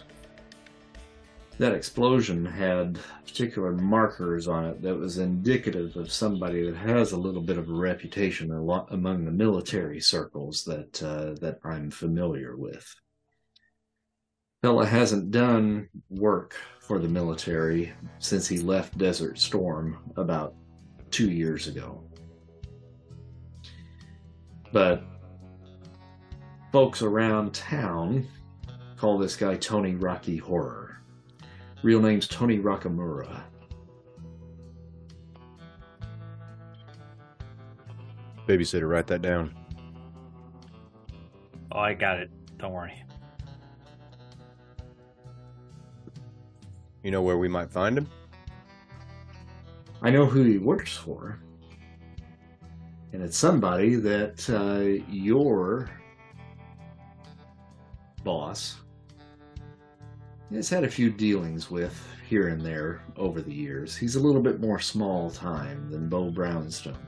That explosion had particular markers on it that was indicative of somebody that has a little bit of a reputation among the military circles that uh, that I'm familiar with. Fella hasn't done work for the military since he left Desert Storm about two years ago. But folks around town call this guy Tony Rocky Horror. Real name's Tony Rakamura. Babysitter, write that down. Oh, I got it. Don't worry. You know where we might find him? I know who he works for. And it's somebody that uh, your boss has had a few dealings with here and there over the years. He's a little bit more small time than Beau Brownstone.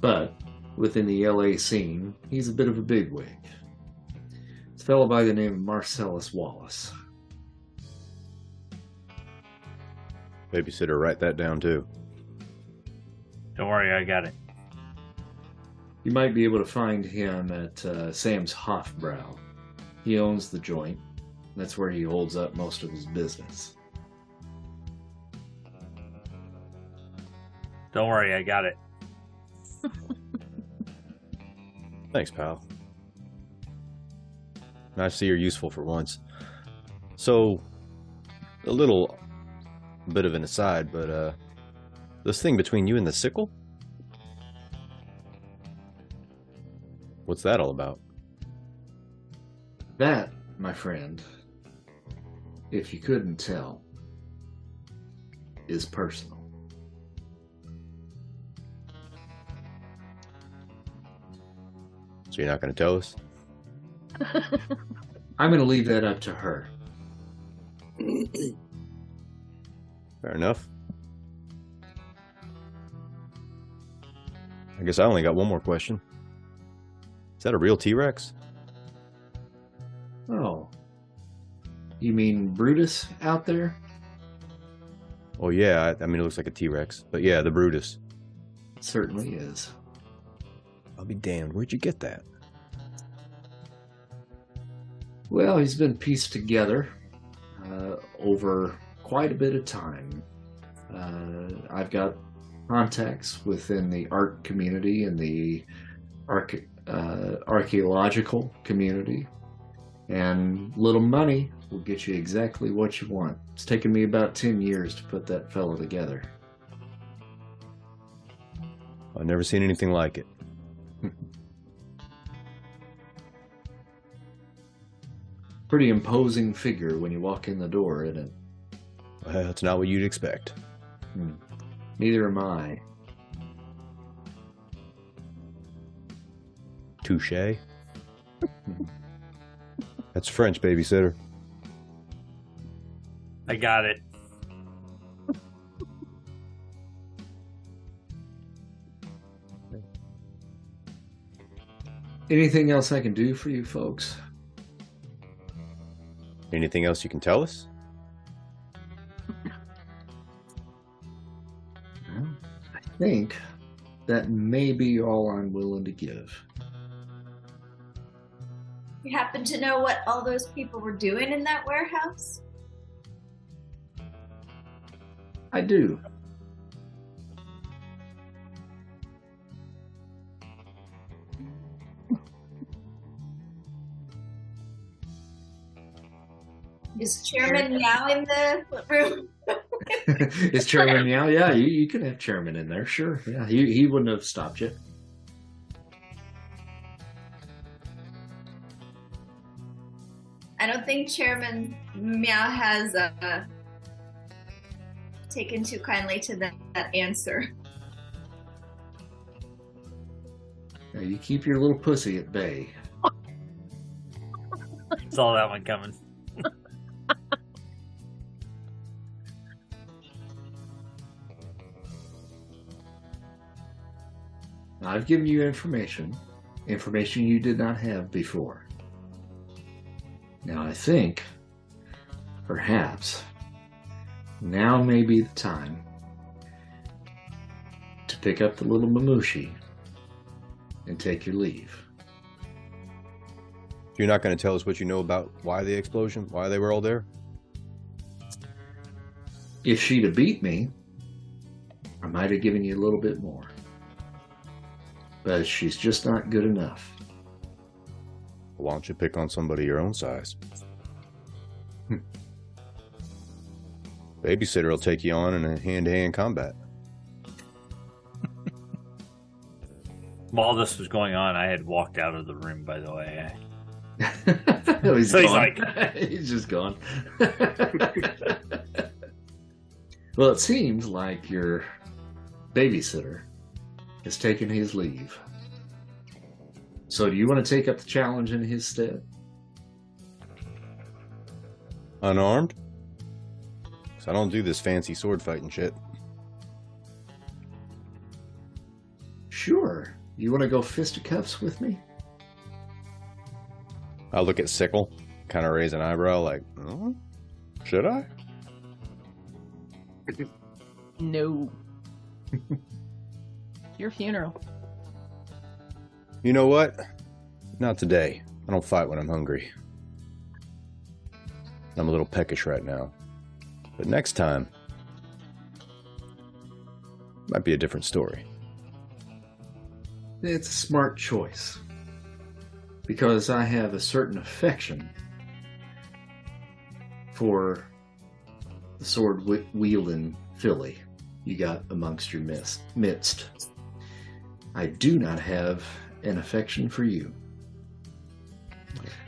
But within the LA scene, he's a bit of a bigwig. It's a fellow by the name of Marcellus Wallace. Babysitter, write that down too. Don't worry, I got it. You might be able to find him at uh, Sam's Hofbrau. He owns the joint. That's where he holds up most of his business. Don't worry, I got it. Thanks, pal. I see you're useful for once. So, a little bit of an aside, but uh, this thing between you and the sickle? What's that all about? That, my friend, if you couldn't tell, is personal. So you're not going to tell us? I'm going to leave that up to her. Fair enough. I guess I only got one more question. Is that a real T Rex? Oh. You mean Brutus out there? Oh, yeah. I, I mean, it looks like a T Rex. But yeah, the Brutus. Certainly is. I'll be damned. Where'd you get that? Well, he's been pieced together uh, over quite a bit of time. Uh, I've got contacts within the art community and the arch- uh, archaeological community. And little money will get you exactly what you want. It's taken me about 10 years to put that fellow together. I've never seen anything like it. Pretty imposing figure when you walk in the door, isn't it? Well, that's not what you'd expect. Hmm. Neither am I. Touche. That's French, babysitter. I got it. Anything else I can do for you folks? Anything else you can tell us? Think that may be all I'm willing to give. You happen to know what all those people were doing in that warehouse? I do. Is Chairman Meow in the room? Is Chairman Meow? Yeah, you, you can have Chairman in there, sure. Yeah, he, he wouldn't have stopped you. I don't think Chairman Meow has uh, taken too kindly to that, that answer. Yeah, you keep your little pussy at bay. Saw that one coming. I've given you information, information you did not have before. Now I think, perhaps, now may be the time to pick up the little mamushi and take your leave. You're not going to tell us what you know about why the explosion, why they were all there? If she'd have beat me, I might have given you a little bit more. But she's just not good enough. Why don't you pick on somebody your own size? Hmm. Babysitter will take you on in a hand-to-hand combat. While this was going on, I had walked out of the room. By the way, he's So he's like- he's just gone. well, it seems like your babysitter has taken his leave. So, do you want to take up the challenge in his stead? Unarmed? 'Cause I don't do this fancy sword fighting shit. Sure. You want to go fisticuffs with me? I look at Sickle, kind of raise an eyebrow, like, "Hmm? should I? No. Your funeral. You know what? Not today. I don't fight when I'm hungry. I'm a little peckish right now. But next time, might be a different story. It's a smart choice. Because I have a certain affection for the sword wielding filly you got amongst your midst. midst. I do not have an affection for you.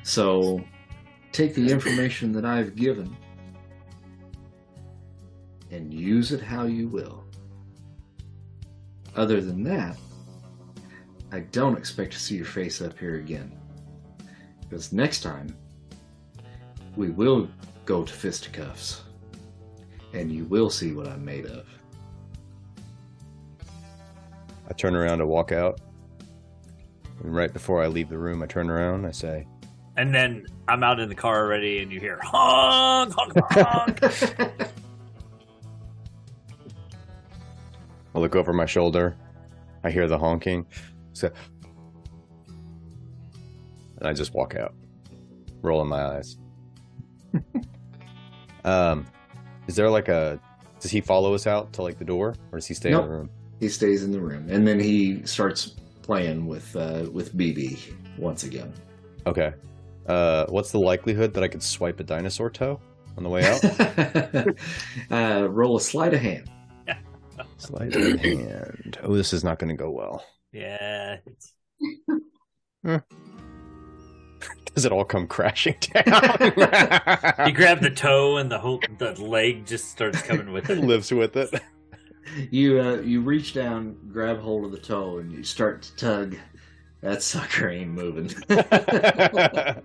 So take the information that I've given and use it how you will. Other than that, I don't expect to see your face up here again. Because next time, we will go to fisticuffs. And you will see what I'm made of. I turn around to walk out. And right before I leave the room, I turn around. I say, and then I'm out in the car already, and you hear honk, honk, honk. I look over my shoulder. I hear the honking. So, and I just walk out, rolling my eyes. um, is there like a? Does he follow us out to like the door, or does he stay in the room? He stays in the room, and then he starts playing with uh, with BB once again. Okay. Uh, what's the likelihood that I could swipe a dinosaur toe on the way out? uh, roll a sleight of hand. Sleight of hand. Oh, this is not going to go well. Yeah. It's, Does it all come crashing down? you grab the toe and the whole the leg just starts coming with it. lives with it. You uh, you reach down, grab hold of the toe, and you start to tug. That sucker ain't moving.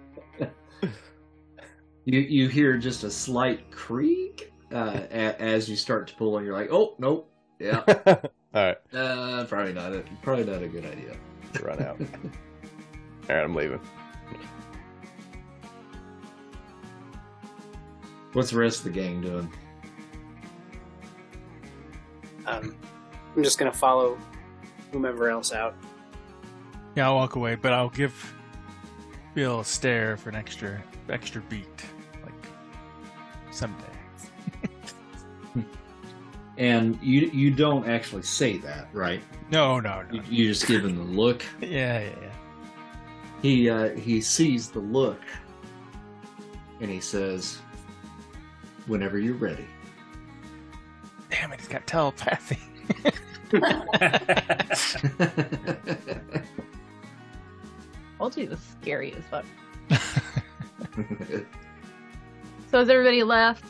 you you hear just a slight creak uh, a- as you start to pull, and you're like, "Oh nope, yeah, all right, uh, probably not a probably not a good idea." run out. All right, I'm leaving. What's the rest of the gang doing? Um, I'm just gonna follow whomever else out. Yeah, I'll walk away, but I'll give Bill a stare for an extra extra beat, like someday. And you you don't actually say that, right? No, no, no. You, you just give him the look. Yeah, yeah, yeah. He uh, he sees the look, and he says, "Whenever you're ready." Damn it, he's got telepathy. Told you it was scary as fuck. So has everybody left?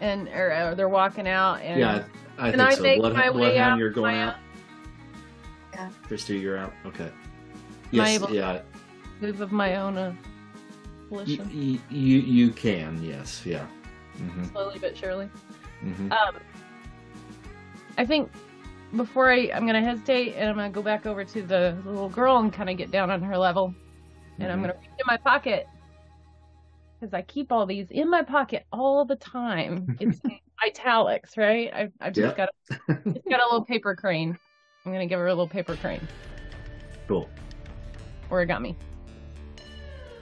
And or, or they're walking out and yeah, I Can think I so. make Blood, my way out? you're going Am I out. Yeah. Christy, you're out. Okay. Am I Yes, able- yeah. move of my own uh, You, volition. you you you can. Yes, yeah. hmm Slowly but surely. hmm Um, I think before I, I'm gonna hesitate and I'm gonna go back over to the little girl and kind of get down on her level, and I'm Mhm. gonna reach in my pocket because I keep all these in my pocket all the time. It's italics, right? I've, I've just Yeah. got a, just got a little paper crane. I'm gonna give her a little paper crane. Cool. Origami.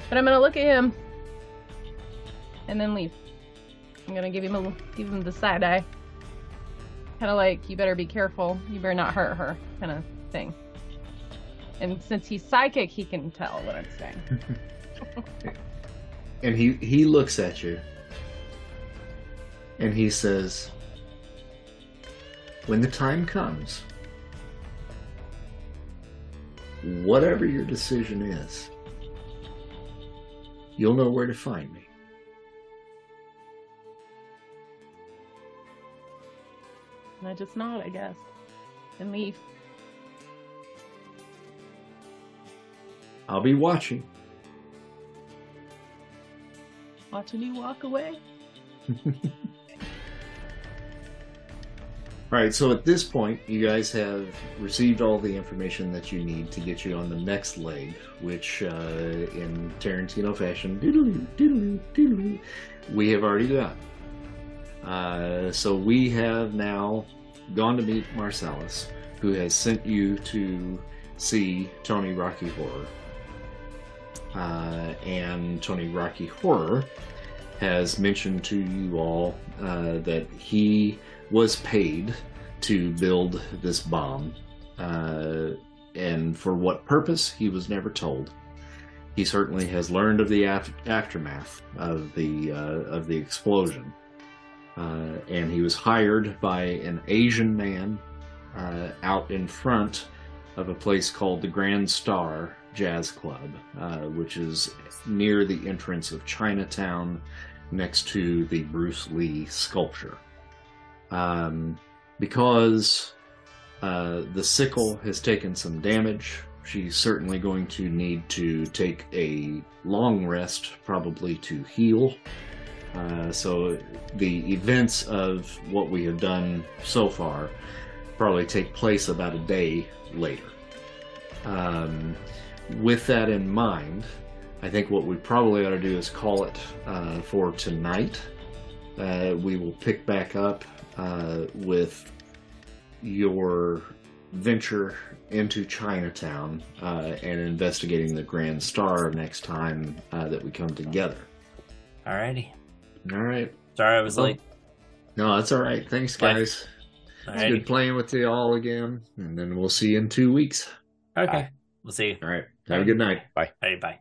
But I'm gonna look at him and then leave. I'm gonna give him a give him the side eye, kind of like you better be careful, you better not hurt her, kind of thing. And since he's psychic, he can tell what I'm saying. And he he looks at you, and he says, "When the time comes, whatever your decision is, you'll know where to find me." And I just nod, I guess, and leave. I'll be watching. Watching you walk away. All right, so at this point, you guys have received all the information that you need to get you on the next leg, which, uh, in Tarantino fashion, we have already done. Uh, so we have now gone to meet Marcellus, who has sent you to see Tony Rocky Horror. Uh, and Tony Rocky Horror has mentioned to you all uh, that he was paid to build this bomb. Uh, and for what purpose, he was never told. He certainly has learned of the af- aftermath of the uh, of the explosion, uh, and he was hired by an Asian man uh, out in front of a place called the Grand Star Jazz Club, uh, which is near the entrance of Chinatown, next to the Bruce Lee sculpture um, because uh, the sickle has taken some damage. She's certainly going to need to take a long rest, probably to heal. Uh, so the events of what we have done so far probably take place about a day later. Um, with that in mind, I think what we probably ought to do is call it uh, for tonight. Uh, we will pick back up uh, with your venture into Chinatown uh, and investigating the Grand Star next time that we come together. Alrighty. All right. Sorry I was Well, late. No, that's all right. Thanks, Bye. guys. It's Alrighty. good playing with you all again, and then we'll see you in two weeks. Okay. We'll see you. All right. Have a good night. Bye. Hey, bye.